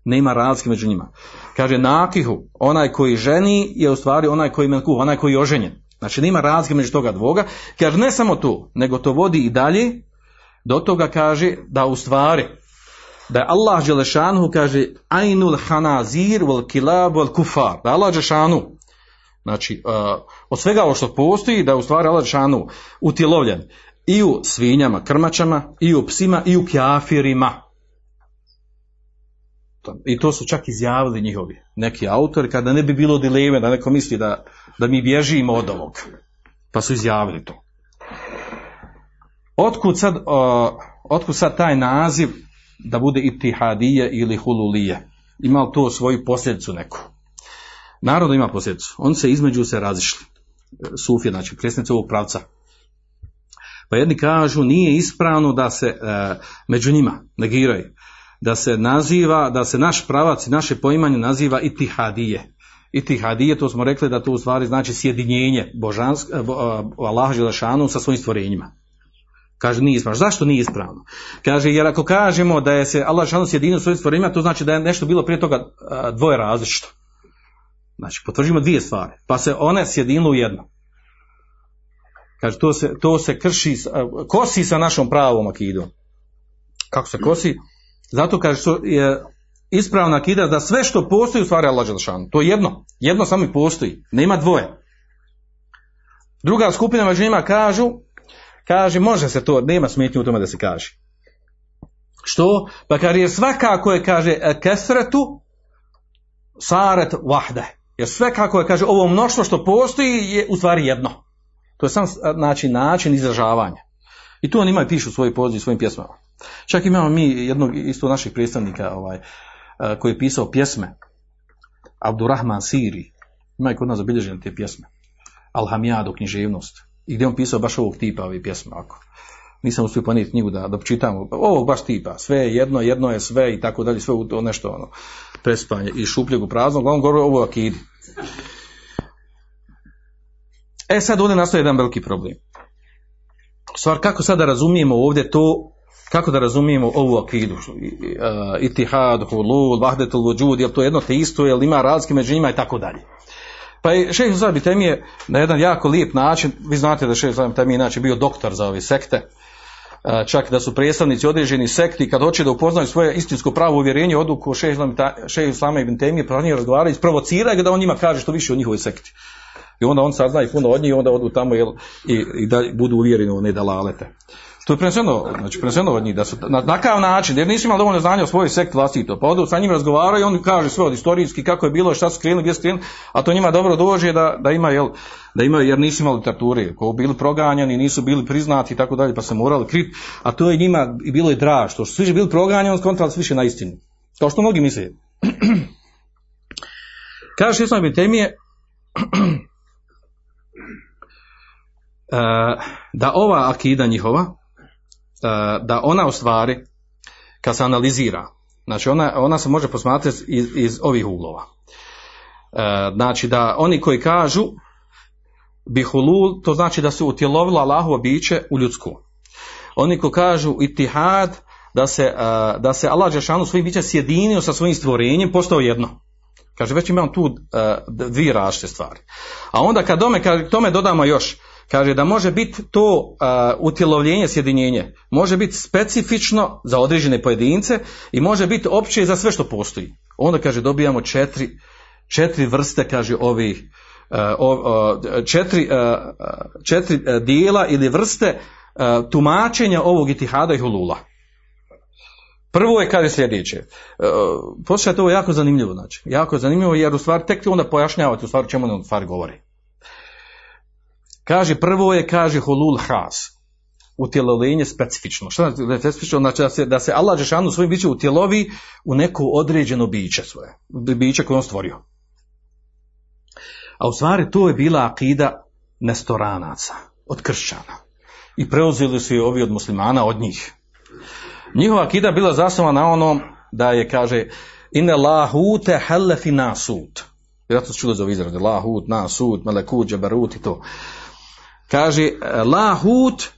Nema razlike među njima. Kaže nakihu, onaj koji ženi je u stvari onaj koji melku, onaj koji je oženjen. Znači nema razlike među toga dvoga. Kaže ne samo to, nego to vodi i dalje. Do toga kaže da u stvari da je Allah Đelešanhu kaže ainul hanazir wal kilab wal kufar. Da Allah Đelešanu znači uh, od svega ovo što postoji da je u stvari Allah Đelešanu utjelovljen i u svinjama, krmačama, i u psima, i u kjafirima. I to su čak izjavili njihovi neki autori, kada ne bi bilo dileme, da neko misli da, da mi bježimo od ovog. Pa su izjavili to. Otkud sad, uh, otkud sad taj naziv da bude itihadije ili hululije? Ima li to svoju posljedicu neku? Narod ima posljedicu. Oni se između se razišli. Sufije, znači kresnice ovog pravca. Pa jedni kažu nije ispravno da se uh, među njima negiraju da se naziva, da se naš pravac i naše poimanje naziva itihadije. Itihadije, to smo rekli da to u stvari znači sjedinjenje božansk, Allah Želešanu sa svojim stvorenjima. Kaže nije ispravno. Zašto nije ispravno? Kaže jer ako kažemo da je se Allah Želešanu sjedinio svojim stvorenjima, to znači da je nešto bilo prije toga dvoje različito. Znači potvrđujemo dvije stvari. Pa se one sjedinilo u jedno. Kaže to se, to se krši, kosi sa našom pravom akidom. Kako se kosi? Zato kaže što je ispravna akida da sve što postoji u stvari Allah Đelšanu. To je jedno. Jedno samo i postoji. Nema dvoje. Druga skupina među njima kažu, kaže može se to, nema smetnje u tome da se kaže. Što? Pa kaže jer svakako je kaže kesretu saret vahde. Jer sve kako je kaže ovo mnoštvo što postoji je u stvari jedno. To je sam znači, način izražavanja. I to on ima i pišu u svojoj poziciji, svojim pjesmama. Čak imamo mi jednog isto naših predstavnika ovaj, koji je pisao pjesme. Abdurrahman Siri. Ima i kod nas zabilježene te pjesme. Alhamijadu, književnost. I gdje on pisao baš ovog tipa ove pjesme. Ako. Nisam uspio planiti knjigu da, da čitam. Ovog baš tipa. Sve je jedno, jedno je sve i tako dalje. Sve u to nešto ono, prespanje i šupljeg u praznog. On govori ovo akidi. E sad ovdje nastoje jedan veliki problem. Stvar, kako sada razumijemo ovdje to kako da razumijemo ovu akidu, itihad, hulul, vahdetul vujud, je to jedno te isto, jel ima razlike među njima i tako dalje. Pa i šeht Islam ibn Temije na jedan jako lijep način, vi znate da Islam ibn Temije inače bio doktor za ove sekte, a, čak da su predstavnici određenih sekti kad hoće da upoznaju svoje istinsko pravo uvjerenje odu ko šeht Islama ibn Temije, pa njih razgovaraju, isprovociraju ga da on njima kaže što više o njihovoj sekti. I onda on sazna i puno od njih i onda odu tamo jel, i, i da budu uvjereni u nedalalete. To je preneseno, znači preneseno od njih da su na takav način, jer nisu imali dovoljno znanja o svojoj sekti vlastito, pa odu sa njim razgovaraju on kaže sve od istorijski kako je bilo, šta su krenuli, gdje su krenuli, a to njima dobro dođe da, da ima, jel, da imaju, jer nisu imali literature, ko bili proganjani, nisu bili priznati i tako dalje, pa se morali kriti, a to je njima i bilo je draž, što su svi bili proganjani, skontali su više na istinu. Kao što mnogi misle. Kaže Islam ibn Temije, da ova akida njihova, da ona u stvari, kad se analizira, znači ona, ona se može posmatrati iz, iz ovih uglova. Znači da oni koji kažu bihulul, to znači da su utjelovilo Allahovo biće u ljudsku. Oni koji kažu itihad, da se, da se Allah Đešanu svojim biće sjedinio sa svojim stvorenjem, postao jedno. Kaže, već imamo tu dvije različite stvari. A onda kad tome, kad tome dodamo još, kaže da može biti to uh, utjelovljenje, sjedinjenje, može biti specifično za određene pojedince i može biti opće za sve što postoji. Onda kaže dobijamo četiri, četiri vrste, kaže ovih, četiri, četiri dijela ili vrste tumačenja ovog itihada i hulula. Prvo je kaže sljedeće. Poslušajte, ovo je jako zanimljivo, znači. Jako zanimljivo jer u stvari tek onda pojašnjavate u stvari čemu nam stvari govori. Kaže, prvo je, kaže, holul has. Utjelovljenje specifično. Što je specifično? Znači da se, da se Allah Žešanu svojim biće utjelovi u neko određeno biće svoje. Biće koje on stvorio. A u stvari to je bila akida nestoranaca, od kršćana. I preuzeli su je ovi od muslimana od njih. Njihova akida bila zasnovana na onom da je, kaže, ine lahute helefi nasud. Vjerojatno su čuli za izrade. Lahut, nasud, melekut, džabarut i to. Kaže, lahut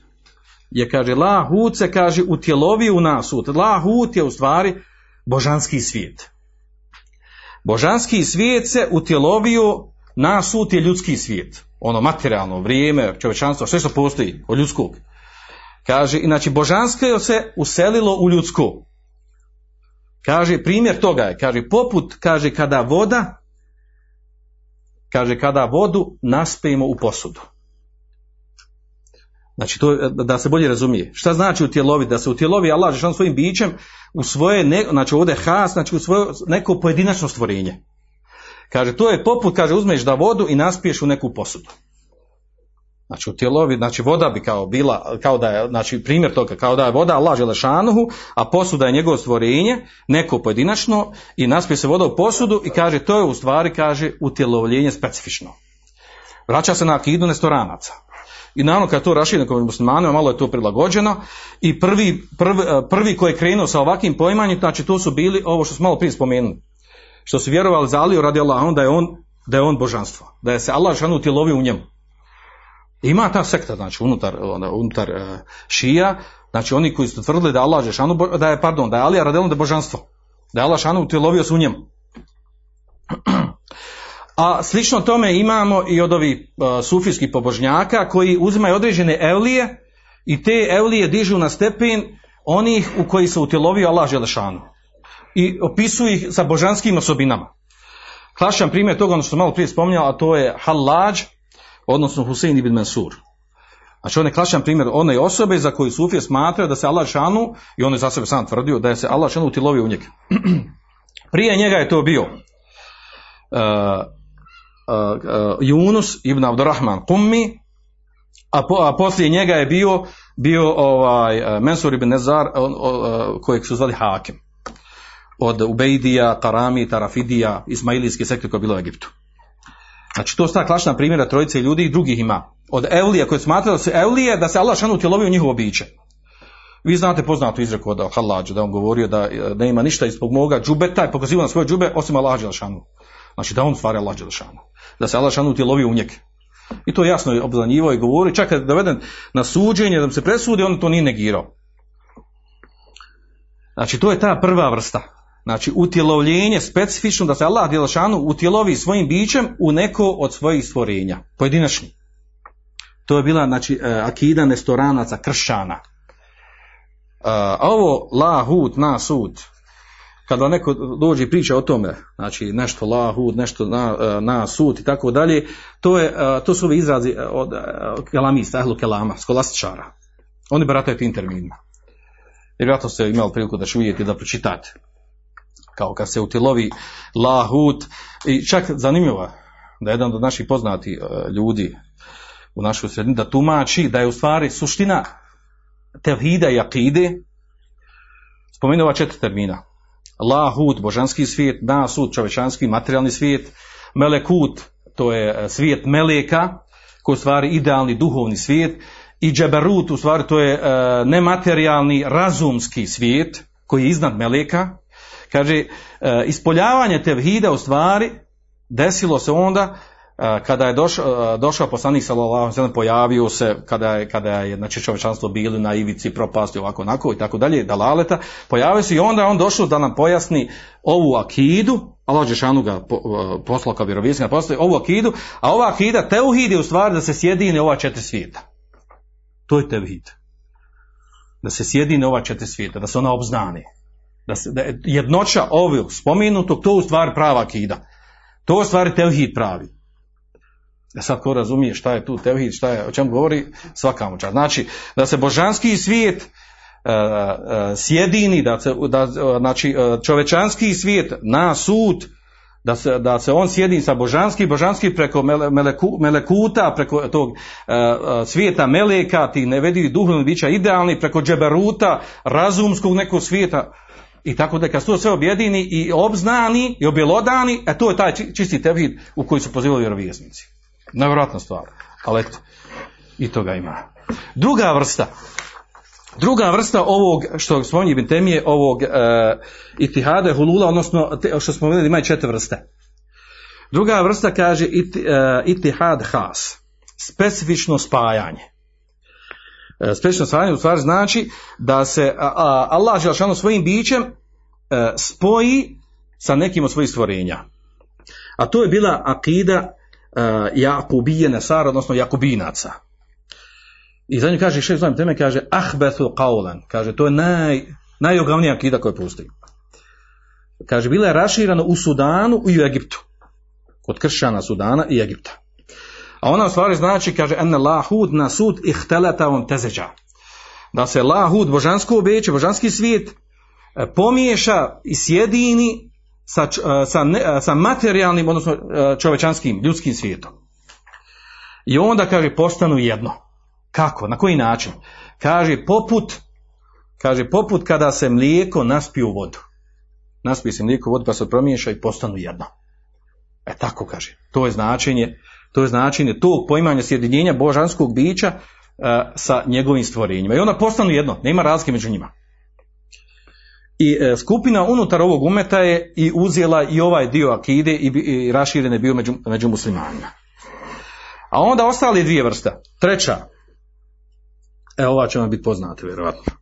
je, kaže, lahut se, kaže, utjelovi u nasut. Lahut je u stvari božanski svijet. Božanski svijet se utjelovio, nasut je ljudski svijet. Ono materijalno, vrijeme, čovečanstvo, sve što postoji od ljudskog. Kaže, inače, božansko se uselilo u ljudsko. Kaže, primjer toga je, kaže, poput, kaže, kada voda, kaže, kada vodu naspijemo u posudu. Znači, to, da se bolje razumije. Šta znači utjeloviti? Da se utjelovi Allah žešan svojim bićem u svoje, ne, znači ovdje has, znači u svoje neko pojedinačno stvorenje. Kaže, to je poput, kaže, uzmeš da vodu i naspiješ u neku posudu. Znači, utjelovi, znači voda bi kao bila, kao da je, znači primjer toga, kao da je voda Allah želešanuhu, a posuda je njegovo stvorenje, neko pojedinačno, i naspije se voda u posudu i kaže, to je u stvari, kaže, utjelovljenje specifično. Vraća se na akidu nestoranaca. I naravno kad to rašireno kod muslimanima, malo je to prilagođeno i prvi, prvi, prvi koji je krenuo sa ovakvim poimanjem, znači to su bili ovo što smo malo prije spomenuli. Što su vjerovali za Aliju radi Allah, da je on, da je on božanstvo. Da je se Allah šanu utjelovi u njemu. Ima ta sekta, znači unutar, unutar uh, šija, znači oni koji su tvrdili da Allah šanu, da je, pardon, da je Alija radi da je božanstvo. Da je Allah šanu utjelovio se u njemu. A slično tome imamo i od ovih sufijskih pobožnjaka koji uzimaju određene evlije i te evlije dižu na stepen onih u koji se utjelovio Allah Želešanu. I opisuju ih sa božanskim osobinama. Klašan primjer toga, ono što sam malo prije spominjao, a to je Hallaj, odnosno Husein ibn Mansur. Znači on je klašan primjer one osobe za koju Sufije smatraju da se Allah šanu, i on je za sebe sam tvrdio, da je se Allah šanu utjelovio u njega. prije njega je to bio uh, uh, uh, Yunus ibn Abdurrahman Qummi, a, po, a poslije njega je bio, bio ovaj, uh, Mensur ibn Nezar, uh, uh, kojeg su zvali Hakim. Od Ubejdija, Tarami, Tarafidija, Ismailijske sekte koje je bilo u Egiptu. Znači to su ta klašna primjera trojice ljudi i drugih ima. Od Eulije koje smatraju da su Eulije, da se Allah šanu utjelovio njihovo biće. Vi znate poznatu izreku od Halađa, da on govorio da ne ima ništa ispod moga džubeta i pokazivao na svoje džube osim Allah. Znači da on stvara Allah šanu. Da se Allah šanu utjelovio u njeg. I to jasno je obzanjivo i govori, čak kad je doveden na suđenje, da mu se presudi, on to nije negirao. Znači to je ta prva vrsta. znači utjelovljenje specifično da se Allah Đelešanu utjelovi svojim bićem u neko od svojih stvorenja, pojedinačni. To je bila znači e, akida nestoranaca, kršćana. E, A ovo lahut, nasut, kada neko dođe i priča o tome, znači nešto lahut, nešto na, e, nasut i tako dalje, to, je, to su ovi izrazi od kelamista, ehlu kelama, skolastičara. Oni barataju tim terminima. Vjerojatno ste imali priliku da vidjeti da pročitate. Kao kad se utilovi lahut i čak zanimljivo da jedan od naših poznati ljudi u našoj sredini da tumači da je u stvari suština tevhida i akide spomenuo četiri termina. Lahut, božanski svijet, nasut, čovečanski, materijalni svijet, melekut, to je svijet meleka, koji je stvari idealni duhovni svijet, i džeberut, u stvari to je e, nematerijalni razumski svijet, koji je iznad meleka. Kaže, e, ispoljavanje tevhida u stvari desilo se onda kada je došao, došao poslanik sallallahu pojavio se kada je kada je znači čovječanstvo bilo na ivici propasti ovako onako i tako dalje dalaleta pojavio se i onda on došao da nam pojasni ovu akidu Allah Žešanu ga poslao kao vjerovjesnik poslao ovu akidu a ova akida teuhid je u stvari da se sjedine ova četiri svijeta. To je teuhid. Da se sjedine ova četiri svijeta da se ona obznane da se da jednoća ovog spomenutog to u stvari prava akida. To u stvari teuhid pravi sad ko razumije šta je tu tevhid, šta je, o čemu govori, svaka mu Znači, da se božanski svijet uh, uh, sjedini, da se, da, znači, čovečanski svijet na sud, da se, da se on sjedi sa božanski, božanski preko meleku, melekuta, preko tog svijeta meleka, ti nevedivi duhovni bića idealni, preko džeberuta, razumskog nekog svijeta, i tako da kad to sve objedini i obznani i objelodani, e to je taj čisti tevhid u koji su pozivali vjerovjesnici. Nevjerojatna stvar. Ali eto, i toga ima. Druga vrsta. Druga vrsta ovog, što spominje Ibn Temije, ovog e, hulula, odnosno te, što smo vidjeli, ima četiri vrste. Druga vrsta kaže it, e, itihad has. Specifično spajanje. E, specifično spajanje u stvari znači da se a, Allah Želšanu svojim bićem e, spoji sa nekim od svojih stvorenja. A to je bila akida Jakubije Nesara, odnosno Jakubinaca. I za nju kaže, šeš zovem teme, kaže, ahbethu kaulan, kaže, to je naj, najogavnija akida koja postoji. Kaže, bila je raširana u Sudanu i u Egiptu. Kod kršćana Sudana i Egipta. A ona u stvari znači, kaže, ene lahud na sud ihteleta on tezeđa. Da se lahud, božansko obeće, božanski svijet, e, pomiješa i sjedini sa, sa, ne, sa materijalnim, odnosno čovečanskim, ljudskim svijetom. I onda, kaže, postanu jedno. Kako? Na koji način? Kaže, poput, kaže, poput kada se mlijeko naspije u vodu. Naspije se mlijeko u vodu pa se promiješa i postanu jedno. E tako kaže. To je značenje, to je značenje tog poimanja sjedinjenja božanskog bića sa njegovim stvorenjima. I onda postanu jedno, nema razlike među njima. I e, skupina unutar ovog umeta je i uzela i ovaj dio akide i, i raširen je bio među, među muslimanima. A onda ostali dvije vrste. Treća, e ova će vam biti poznata vjerojatno.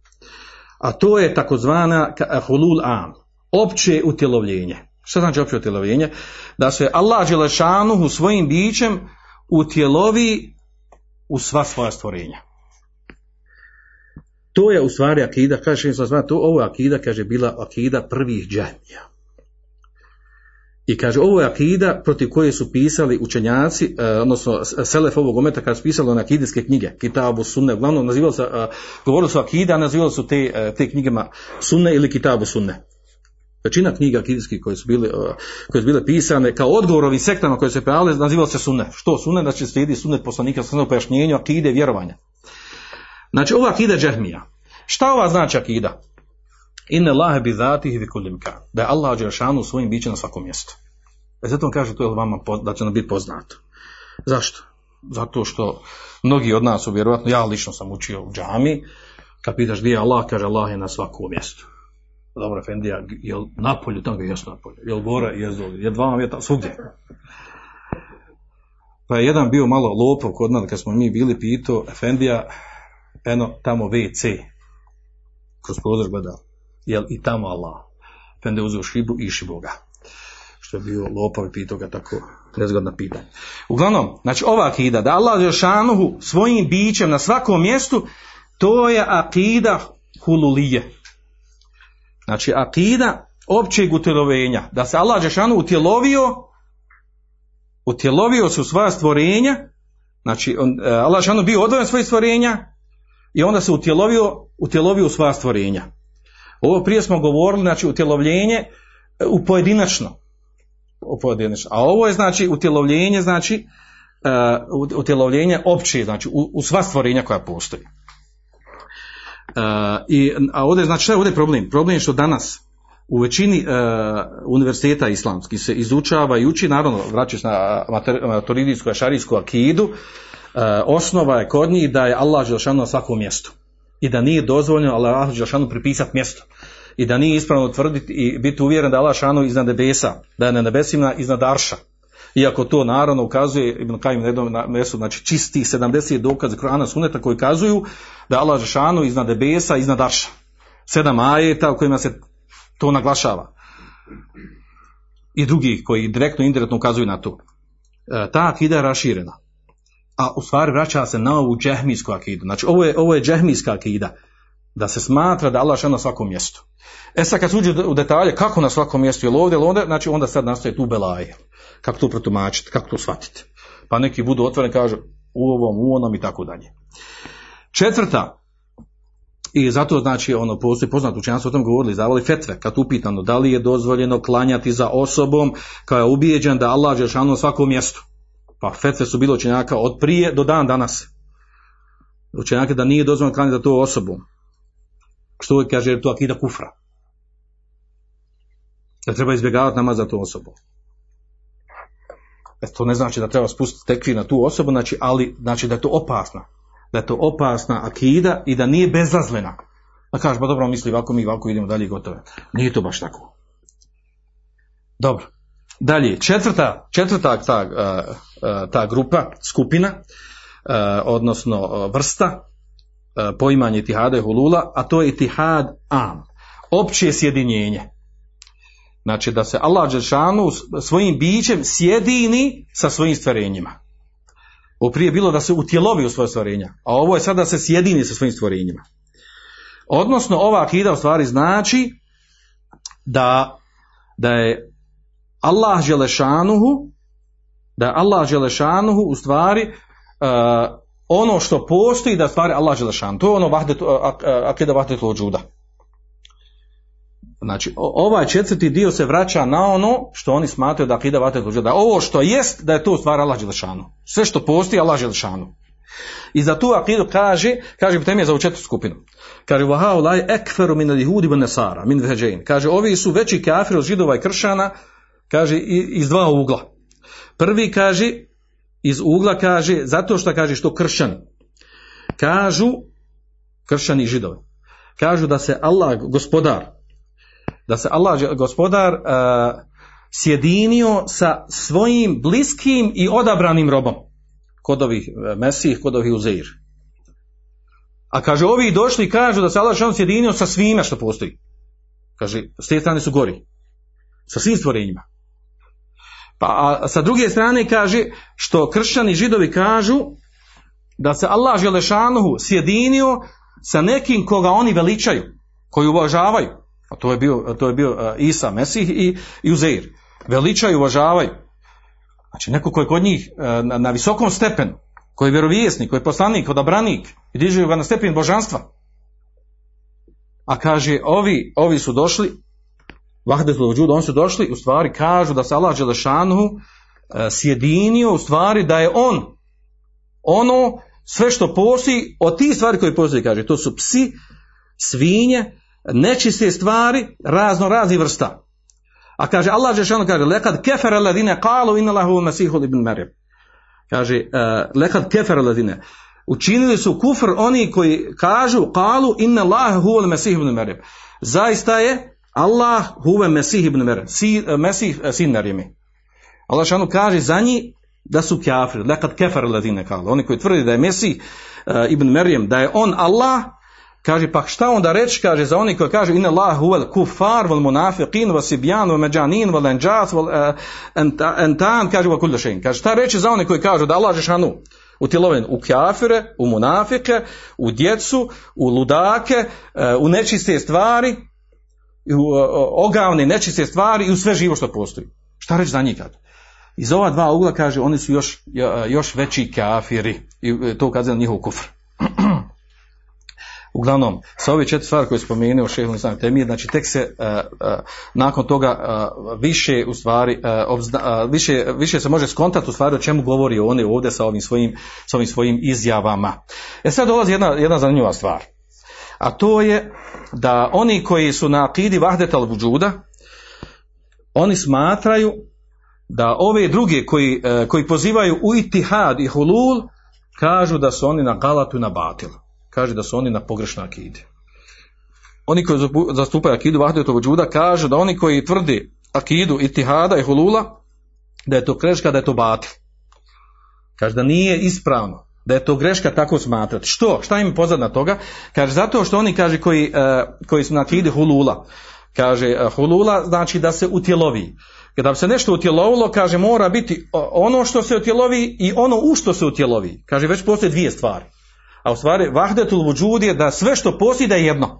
A to je takozvana hulul am, opće utjelovljenje. Što znači opće utjelovljenje? Da se Allah Đelešanuhu svojim bićem utjelovi u sva svoja stvorenja. To je u stvari akida, kaže se to ovo je akida, kaže bila akida prvih džahmija. I kaže, ovo je akida protiv koje su pisali učenjaci, eh, odnosno Selef ovog ometa kada su pisali na akidijske knjige, Kitabu Sunne, uglavnom nazivali su, eh, govorili su akida, nazivali su te, eh, te knjigama Sunne ili Kitabu Sunne. Većina knjiga akidijskih koje su bile, koje su bile pisane kao odgovorovi sektama koje se pojavile, nazivali se Sunne. Što Sunne? Znači slijedi Sunnet poslanika sa pojašnjenju akide vjerovanja. Znači ova akida džahmija. Šta ova znači akida? Inne lahe bi zatih vi. Da je Allah Đeršanu svojim biće na svakom mjestu. E zato kaže to je vama da će nam biti poznato. Zašto? Zato što mnogi od nas su vjerojatno, ja lično sam učio u džami, kad pitaš gdje je Allah, kaže Allah je na svakom mjestu. Dobro, Efendija, je li napolju, tamo ga jesu napolju, je li gore, je li je dva vjeta, svugdje. Pa je jedan bio malo lopov kod nas, kad smo mi bili pitao, Efendija, eno, tamo WC, kroz prozor gleda, jel i tamo Allah. Fende uzeo šibu i šibu ga. Što je bio lopov i pitao ga tako nezgodna pitanja. Uglavnom, znači ova akida, da Allah Žešanuhu svojim bićem na svakom mjestu, to je akida hululije. Znači akida općeg utjelovenja. Da se Allah Žešanu utjelovio, utjelovio su svoja stvorenja, znači on, e, Allah Žešanu bio odvojen svojih stvorenja i onda se utjelovio, utjelovio u svoja stvorenja. Ovo prije smo govorili, znači utjelovljenje e, u pojedinačno. U pojedinačno. A ovo je znači utjelovljenje, znači uh, utjelovljenje opće, znači u, u sva stvorenja koja postoji. Uh, i, a ovdje, znači šta je ovdje problem? Problem je što danas u većini uh, univerziteta islamskih se izučava i uči, naravno vraćaš na maturidijsku ašarijsku akidu, osnova je kod njih da je Allah Želšanu na svakom mjestu i da nije dozvoljeno Allah Želšanu pripisati mjesto i da nije ispravno tvrditi i biti uvjeren da je Allah Želšanu iznad nebesa, da je na nebesima iznad Arša. Iako to naravno ukazuje Ibn Kajim na mesu, znači čisti 70 dokaza Kur'ana suneta koji kazuju da je Allah Želšanu iznad nebesa, iznad Arša. Sedam ajeta u kojima se to naglašava. I drugi koji direktno i indirektno ukazuju na to. E, ta akida je raširena a u stvari vraća se na ovu džehmijsku akidu. Znači ovo je, ovo je džehmijska akida, da se smatra da Allah na svakom mjestu. E sad kad uđe u detalje kako na svakom mjestu, je ovdje ili onda, znači onda sad nastaje tu belaje. Kako to protumačiti, kako to shvatiti. Pa neki budu otvoreni kažu u ovom, u onom i tako dalje. Četvrta, i zato znači ono postoji poznato učenjaci o tom govorili, zavali fetve, kad upitano da li je dozvoljeno klanjati za osobom koja je ubijeđen da Allah je na svakom mjestu. Pa fetve su bilo učenjaka od prije do dan danas. Učenjaka da nije dozvoljeno klanjati za tu osobu. Što uvijek kaže, jer to akida kufra. Da treba izbjegavati namaz za tu osobu. E to ne znači da treba spustiti tekvi na tu osobu, znači, ali znači da je to opasna. Da je to opasna akida i da nije bezazlena. Da kaže, pa dobro, misli ovako, mi ovako idemo dalje i gotovo. Nije to baš tako. Dobro. Dalje, četvrta, četvrta ta, ta grupa, skupina, odnosno vrsta, poimanje itihada i hulula, a to je itihad am, opće sjedinjenje. Znači da se Allah Đelšanu svojim bićem sjedini sa svojim stvorenjima. Ovo prije bilo da se utjelovi u svoje stvorenja, a ovo je sada da se sjedini sa svojim stvorenjima. Odnosno ova akida u stvari znači da, da je Allah Želešanuhu, da je Allah Želešanuhu u stvari uh, ono što postoji da stvari Allah Želešanuhu. To je ono vahdet, uh, akida vahdet lođuda. Znači, ovaj četvrti dio se vraća na ono što oni smatraju da akida vahdet lođuda. Da ovo što jest, da je to u stvari Allah Želešanuhu. Sve što postoji, Allah Želešanuhu. I za tu akidu kaže, kaže temije za ovu četvrtu skupinu. Kaže, vahau laj ekferu min al-jehudi wa nasara, min veđein. Kaže, ovi su veći kafir od židova i kršana, kaže iz dva ugla. Prvi kaže iz ugla kaže zato što kaže što kršćani kažu kršćani židovi kažu da se Allah gospodar da se Allah gospodar uh, sjedinio sa svojim bliskim i odabranim robom kod ovih uh, Mesih, kod ovih Uzeir. A kaže, ovi došli kažu da se Allah on sjedinio sa svime što postoji. Kaže, s te strane su gori. Sa svim stvorenjima. Pa a sa druge strane kaže što kršćani židovi kažu da se Allah Želešanuhu sjedinio sa nekim koga oni veličaju, koji uvažavaju. A to je bio, to je bio uh, Isa, Mesih i, i Uzeir. Veličaju, uvažavaju. Znači neko koji je kod njih uh, na, na visokom stepenu, koji je vjerovijesnik, koji je poslanik, odabranik i dižu ga na stepen božanstva. A kaže, ovi, ovi su došli vahdetul vujud, oni su došli u stvari kažu da se Allah Đelešanuhu e, sjedinio u stvari da je on ono sve što postoji od tih stvari koje postoji kaže to su psi, svinje nečiste stvari razno razni vrsta. A kaže Allah Đelešanuhu kaže lekad kefer aladine kalu inna lahu masihu ibn Marijam kaže uh, lekad kefer aladine učinili su kufr oni koji kažu kalu inna lahu masihu ibn Marijam zaista je Allah huve Mesih ibn Mer, si, eh, Mesih eh, sin Merjemi. Allah šanu kaže za njih da su kafir, lekad kefar ladine kale. Oni koji tvrdi da je Mesih uh, ibn Merjem, da je on Allah, Kaže, pa šta onda reći, kaže, za oni koji kaže, inna Allah huvel kufar, vel munafiqin, vel sibjan, vel međanin, vel enđas, vel entan, kaže, vel kullu šein. Kaže, šta reći za oni koji kažu da Allah žešanu utjeloven u kjafire, u munafike, u djecu, u ludake, u nečiste stvari, u ogavne nečiste stvari i u sve živo što postoji. Šta reći za njih kad? Iz ova dva ugla kaže oni su još, još veći kafiri i to ukazuje na njihov kufr. Uglavnom, sa ove četiri stvari koje je spomenuo šehol Islam Temir, znači tek se uh, uh, nakon toga uh, više u stvari, obzna, više, više se može skontati u stvari o čemu govori on ovdje sa ovim svojim, sa ovim svojim izjavama. E sad dolazi jedna, jedna zanimljiva stvar. A to je da oni koji su na akidi vahdet al vujuda, oni smatraju da ove druge koji, koji pozivaju u itihad i hulul, kažu da su oni na galatu i na batil. Kaže da su oni na pogrešnoj akidi. Oni koji zastupaju akidu vahdetovog džuda kažu da oni koji tvrdi akidu itihada i hulula, da je to greška, da je to batil. Kaže da nije ispravno, da je to greška tako smatrati. Što? Šta im pozadna toga? Kaže zato što oni kaže koji, koji su na akidi hulula, kaže hulula znači da se utjelovi. Kada bi se nešto utjelovilo, kaže mora biti ono što se utjelovi i ono u što se utjelovi. Kaže već postoje dvije stvari. A u stvari vahdetul vujud je da sve što postoji da je jedno.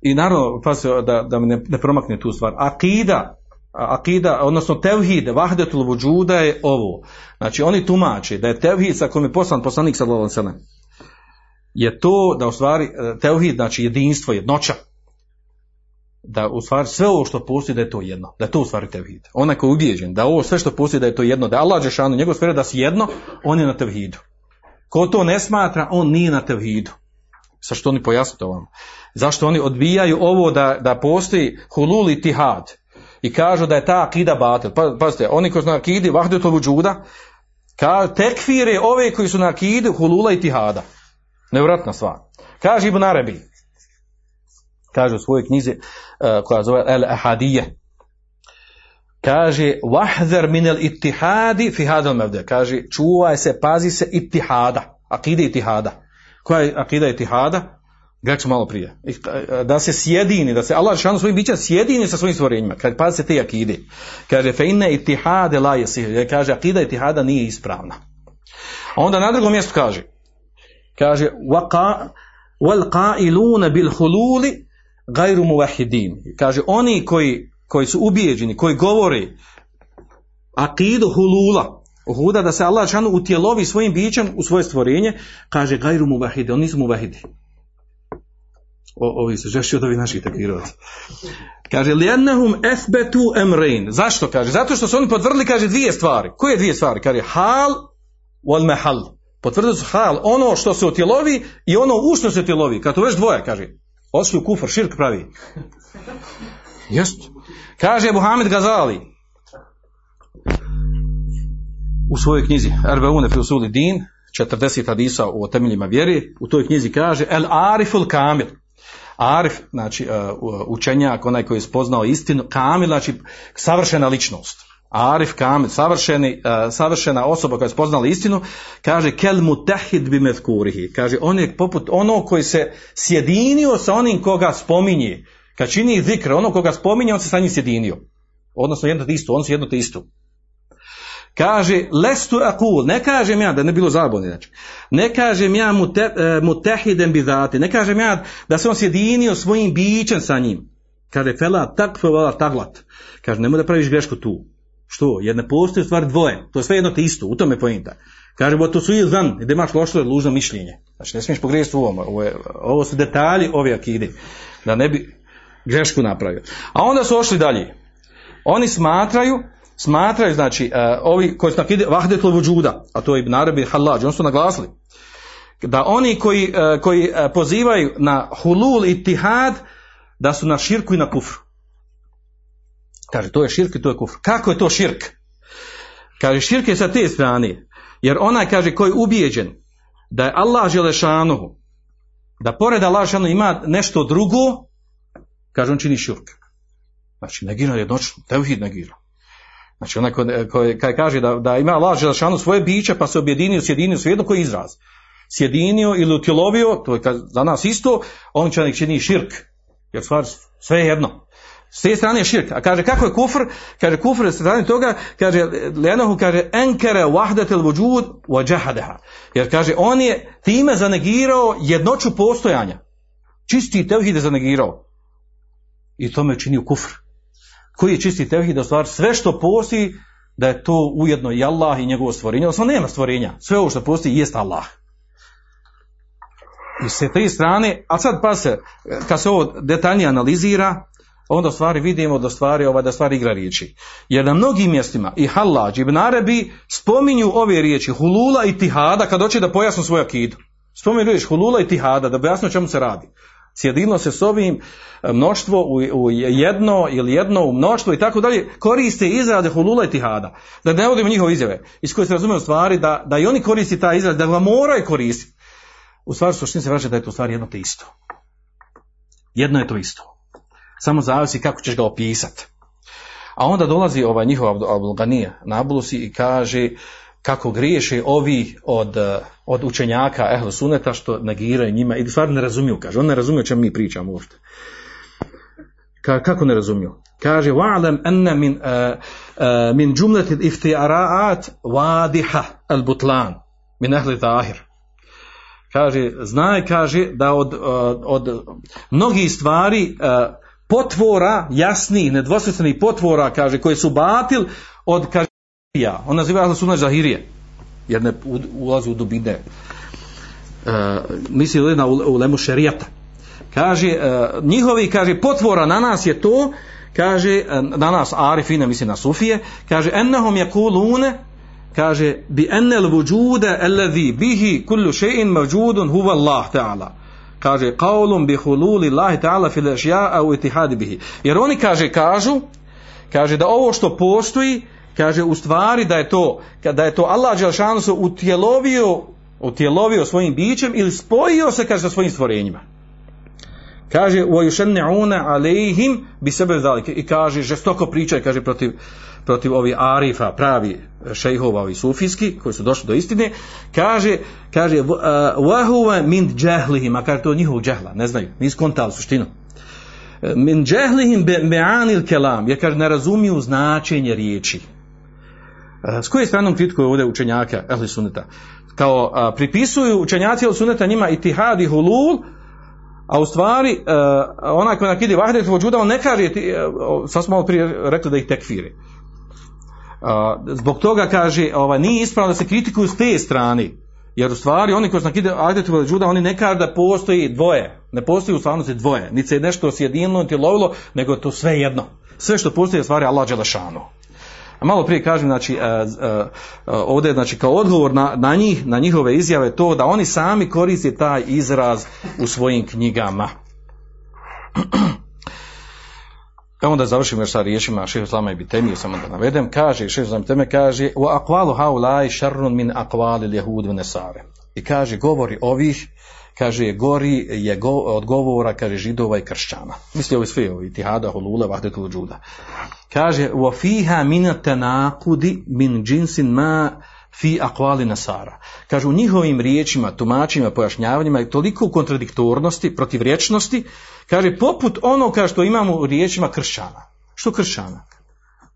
I naravno, pa se da, da ne, ne promakne tu stvar. Akida, akida, odnosno tevhid, vahdetul vujuda je ovo. Znači oni tumače da je tevhid sa kojim je poslan poslanik sallallahu alejhi je to da u stvari tevhid znači jedinstvo, jednoća da u stvari sve ovo što postoji da je to jedno, da je to u stvari tevhid. Onaj koji je ubijeđen da ovo sve što postoji da je to jedno, da je Allah Žešanu, njegov sfera da si jedno, on je na tevhidu. Ko to ne smatra, on nije na tevhidu. Sa što oni pojasnu to vam? Zašto oni odbijaju ovo da, da postoji hulul i tihad i kažu da je ta akida batil. Pa, pazite, oni koji su na akidi vahdetul vujuda, kažu tekfire ove koji su na akidi hulula i tihada. Nevratna stvar. Kaže Ibn Arabi, kaže u svojoj knjizi uh, koja zove El Ahadije, kaže wahzar min al ittihadi fi hada al kaže čuvaj se pazi se ittihada akide ittihada koja je akida ittihada Gaću malo prije. Da se sjedini, da se Allah šanu svojim bićem sjedini sa svojim stvorenjima. Kad pazi se te akide. Kaže, fe inne itihade la jesih. Kaže, akida itihada nije ispravna. A onda na drugom mjestu kaže, kaže, qailuna bil hululi gajru muvahidin. Kaže, oni koji koji su ubijeđeni, koji govore akidu hulula, huda da se Allah šanu utjelovi svojim bićem u svoje stvorenje, kaže gajru muvahide, oni su muvahidi. O, ovi su žešći od ovih naših tekirovaca. Kaže, lijennehum esbetu emrein. Zašto kaže? Zato što su oni potvrdili, kaže, dvije stvari. Koje dvije stvari? Kaže, hal wal mehal. Potvrdili su hal, ono što se utjelovi i ono u što se utjelovi. Kad to već dvoje, kaže, osli u kufr, širk pravi. Jest. Kaže Muhammed Gazali u svojoj knjizi Erbeune fi usuli din 40 hadisa o temeljima vjeri u toj knjizi kaže El Ariful Kamil Arif, znači uh, učenjak, onaj koji je spoznao istinu, Kamil, znači savršena ličnost. Arif Kamil, savršeni, uh, savršena osoba koja je spoznala istinu, kaže kel mutahid bi mezkurihi. Kaže, on je poput ono koji se sjedinio sa onim koga spominje. Kad čini zikr, ono koga spominje, on se sa njim sjedinio. Odnosno jedno te isto, on se jedno te isto. Kaže, lestu akul, ne kažem ja, da ne bilo zaboni, znači, ne kažem ja mutehidem bizati, ne kažem ja da se on sjedinio svojim bićem sa njim. Kaže, fela takfe vala taglat. Kaže, nemoj da praviš grešku tu. Što? Jer ne postoji stvar dvoje. To je sve jedno te isto, u tome je pojenta. Kaže, bo to su zan, gdje imaš lošo lužno mišljenje. Znači, ne smiješ pogriješiti u ovom. Ovo, je, ovo su detalji ove akide. Da ne bi grešku napravio. A onda su ošli dalje. Oni smatraju, smatraju, znači, uh, ovi koji su nakide vahdetul vujuda, a to je Ibn Arabi Hallaj, oni su naglasili, da oni koji, uh, koji uh, pozivaju na hulul i tihad, da su na širku i na kufru. Kaže, to je širk i to je kufr. Kako je to širk? Kaže, širk je sa te strane. Jer onaj kaže koji je ubijeđen da je Allah Želešanuhu, da pored Allah Želešanuhu ima nešto drugo, kaže on čini širk. Znači, negira jednočno, tevhid negira. Znači, onaj koji ko, kaže da, da ima Allah Želešanuhu svoje biće, pa se objedinio, sjedinio, svejedno koji izraz. sjedinio ili utjelovio, to je za nas isto, on čovjek čini širk. Jer stvar sve je jedno. S te strane je širk. A kaže kako je kufr? Kaže kufr s strane toga, kaže Lenahu kaže enkere wahdatel vujud wa jahadaha. Jer kaže on je time zanegirao jednoću postojanja. Čisti tevhid je zanegirao. I tome je činio kufr. Koji je čisti tevhid? Da u stvari sve što postoji da je to ujedno i Allah i njegovo stvorenje. Odnosno nema stvorenja. Sve ovo što postoji jest Allah. I s te strane, a sad pa se, kad se ovo detaljnije analizira, onda stvari vidimo da stvari, ovaj, da stvari igra riječi. Jer na mnogim mjestima i Hallaj, Ibn Arabi spominju ove riječi hulula i tihada kad hoće da pojasnu svoju akidu. Spominju riječ hulula i tihada da objasnu o čemu se radi. Sjedino se s ovim e, mnoštvo u, jedno ili jedno u mnoštvo i tako dalje koriste izrade hulula i tihada. Da ne vodimo njihove izjave iz koje se razumiju stvari da, da i oni koristi taj izraz, da ga moraju koristiti. U stvari suštini se vraća da je to u stvari jedno te isto. Jedno je to isto. Samo zavisi kako ćeš ga opisati. A onda dolazi ovaj njihov Abd- Abdulganija Nabulusi i kaže kako griješe ovi od, eh, od učenjaka Ehlu Suneta što negiraju njima i u stvari ne razumiju, kaže. On ne razumije o čemu mi pričamo uopšte. Ka, kako ne razumiju? Kaže, wa'lam anna min, uh, uh, min džumleti iftiara'at wadiha al-butlan min ahli zahir. Kaže, znaj, kaže, da od, uh, od mnogih stvari uh, potvora, jasnih, nedvosmislenih potvora, kaže, koje su batil od, kaže, ja. On naziva Ahlu Sunna Zahirije, jer ne ulazi u dubine. Uh, misli li na ulemu šerijata. Kaže, e, njihovi, kaže, potvora na nas je to, kaže, e, na nas Arifine, misli na Sufije, kaže, ennahum yakulune, kaže, bi ennel vujude alladhi bihi kullu shay'in mawjudun huwa Allah ta'ala. Kaže, qaulun bi hululi Allah ta'ala fil u itihadi bihi. Jer oni, kaže, kažu, kaže da ovo što postoji, Kaže, u stvari da je to, da je to Allah Đelšansu utjelovio, utjelovio svojim bićem ili spojio se, kaže, sa svojim stvorenjima. Kaže, u ajušenne'una alejhim bi sebe zalike. I kaže, žestoko pričaj, kaže, protiv, protiv ovih arifa, pravi e, šejhova, ovi sufijski, koji su došli do istine, kaže, kaže, wahuwa e, min džehlihim, a kaže to njihovog džehla, ne znaju, nisu kontali suštinu. Min džehlihim be'anil kelam, jer kaže, ne razumiju značenje riječi. E, S koje stranom kritikuju ovdje učenjaka ehli sunneta? Kao a, pripisuju učenjaci ehli sunneta njima itihad i hulul, a u stvari uh, onaj koji nakidi vahdet vođuda, on ne kaže, uh, sad smo malo prije rekli da ih tekfiri. Uh, zbog toga kaže, ovaj, nije ispravno da se kritikuju s te strane, jer u stvari oni koji su nakide vahdet vođuda, oni ne kažu da postoji dvoje, ne postoji u stvarnosti dvoje, niti se je nešto sjedinilo, niti lovilo, nego to sve jedno. Sve što postoji je stvari Allah Đelešanu. A malo prije kažem, znači, uh, uh, ovdje, znači, kao odgovor na, na njih, na njihove izjave, to da oni sami koriste taj izraz u svojim knjigama. Evo onda završimo sa riječima šeha Islama i Bitemiju, samo da navedem, kaže, šeha Islama kaže, u akvalu haulaj šarrun min akvali ljehudu nesare. I kaže, govori ovih, kaže, gori je go, od govora, kaže, židova i kršćana. Misli ovi svi, ovi tihada, holule, vahdetul džuda. Kaže, fiha min tanaqudi min jinsin ma fi aqwali nasara. Kaže, u njihovim riječima, tumačima, pojašnjavanjima je toliko kontradiktornosti, protivrječnosti, kaže, poput ono što imamo u riječima kršćana. Što kršćana?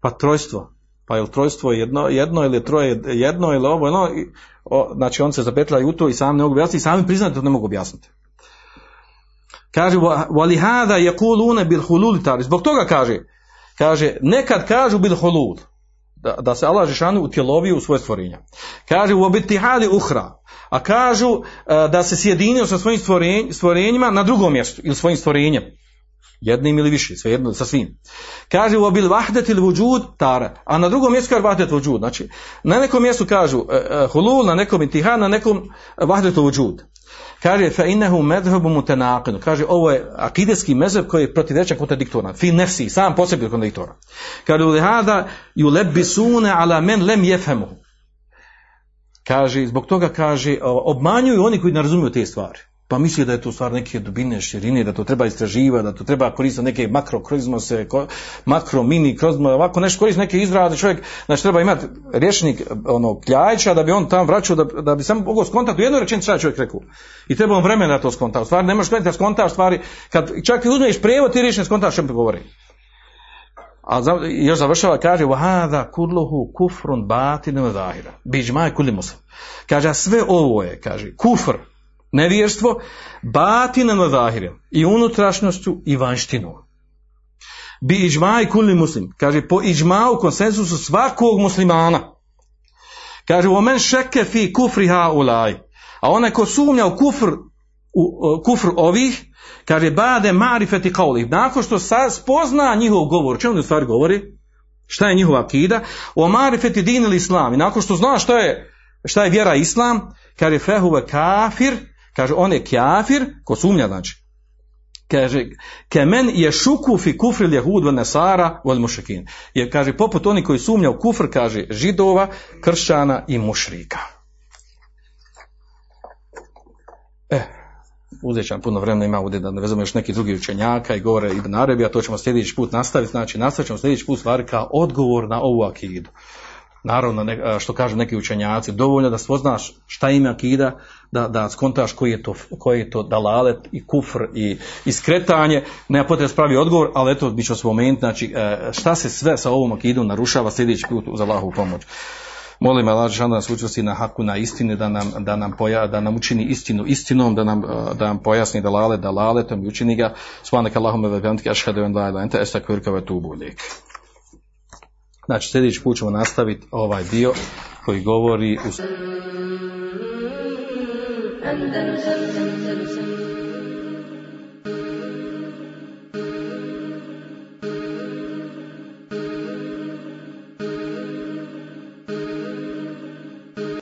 Pa trojstvo. Pa je li trojstvo jedno, jedno ili troje jedno ili ovo, i, o, znači on se zapetljaju u to i sami ne mogu objasniti, i sami priznati to ne mogu objasniti. Kaže, walihada yaquluna bil hulul tari. Zbog toga kaže, kaže, nekad kažu bil hulul, da, da se Allah Žešanu utjelovio u svoje stvorenja. Kaže, u obitihadi uhra, a kažu uh, da se sjedinio sa svojim stvorenj, stvorenjima na drugom mjestu, ili svojim stvorenjem. Jednim ili više, svejedno, sa svim. Kaže, u obil vahdet ili vudžud, tara, a na drugom mjestu kaže vahdet vudžud. Znači, na nekom mjestu kažu uh, uh, hulul, na nekom intihad, na nekom vahdet vudžud. Kaže fa innahu madhhabu mutanaqid. Kaže ovo je akideski mezheb koji je protivrečan kontradiktoran. Fi nefsi, sam po sebi kontradiktoran. Kaže li hada yulabisuna ala men lem yafhamu. Kaže zbog toga kaže obmanjuju oni koji ne razumiju te stvari pa misli da je to stvar neke dubine, širine, da to treba istraživati, da to treba koristiti neke makrokrozmose, makro, mini, krozmose, ovako nešto koristi neke izraze, čovjek, znači treba imati rječnik ono, kljača da bi on tam vraćao, da, da bi samo mogao skontati u jednoj rečenici šta čovjek rekao. I treba vam vremena da to skonta. U stvari ne možeš skontati da skontaš stvari, kad čak i uzmeš prijevod ti riječi ne skontaš što govori. A za, još završava, kaže, vahada kudlohu kufrun batinu zahira. Biđmaj kuli muslim. Kaže, a sve ovo je, kaže, kufr, nevjerstvo, batinan zahiren. I unutrašnjošću i vanštinu. Bi iđmaj kulli muslim. Kaže, po iđmau konsensusu svakog muslimana. Kaže, omen šeke fi kufri haulaj. A onaj ko sumnja u kufr, u, u kufr ovih, kaže, bade marifeti kauli. Nakon što sad spozna njihov govor, čemu u stvari govori? Šta je njihova akida? O marifeti din ili islam. I nakon što zna šta je, šta je vjera islam, kaže, fehuve kafir, kaže, on je kafir, ko sumnja znači. Kaže, kemen je šuku fi kufri ljehud vel nesara vel mušrikin. Jer kaže, poput oni koji sumnja u kufr, kaže, židova, kršćana i mušrika. E, uzet ću vam puno vremena, ima ovdje da ne vezamo još neki drugi učenjaka i govore Ibn Arabi, to ćemo sljedeći put nastaviti, znači nastavit ćemo sljedeći put stvari kao odgovor na ovu akidu. Naravno, ne, što kažu neki učenjaci, dovoljno da spoznaš šta ima akida, da, da skontaš koji je to, koji je to dalalet i kufr i iskretanje, nema potrebe spravi odgovor, ali eto, bit ću spomenuti, znači, e, šta se sve sa ovom akidom narušava sljedeći put uz Allahovu pomoć. Molim Allah da nas učvrsti na haku na istini, da nam, da nam, poja, da nam učini istinu istinom, da nam, uh, da nam pojasni dalale dalaletom i učini ga. Svanak Allahume ve bihamdike ašhadu an la ilaha ente estakfiruka ve tubu. Znači sljedeći put ćemo nastaviti ovaj dio koji govori u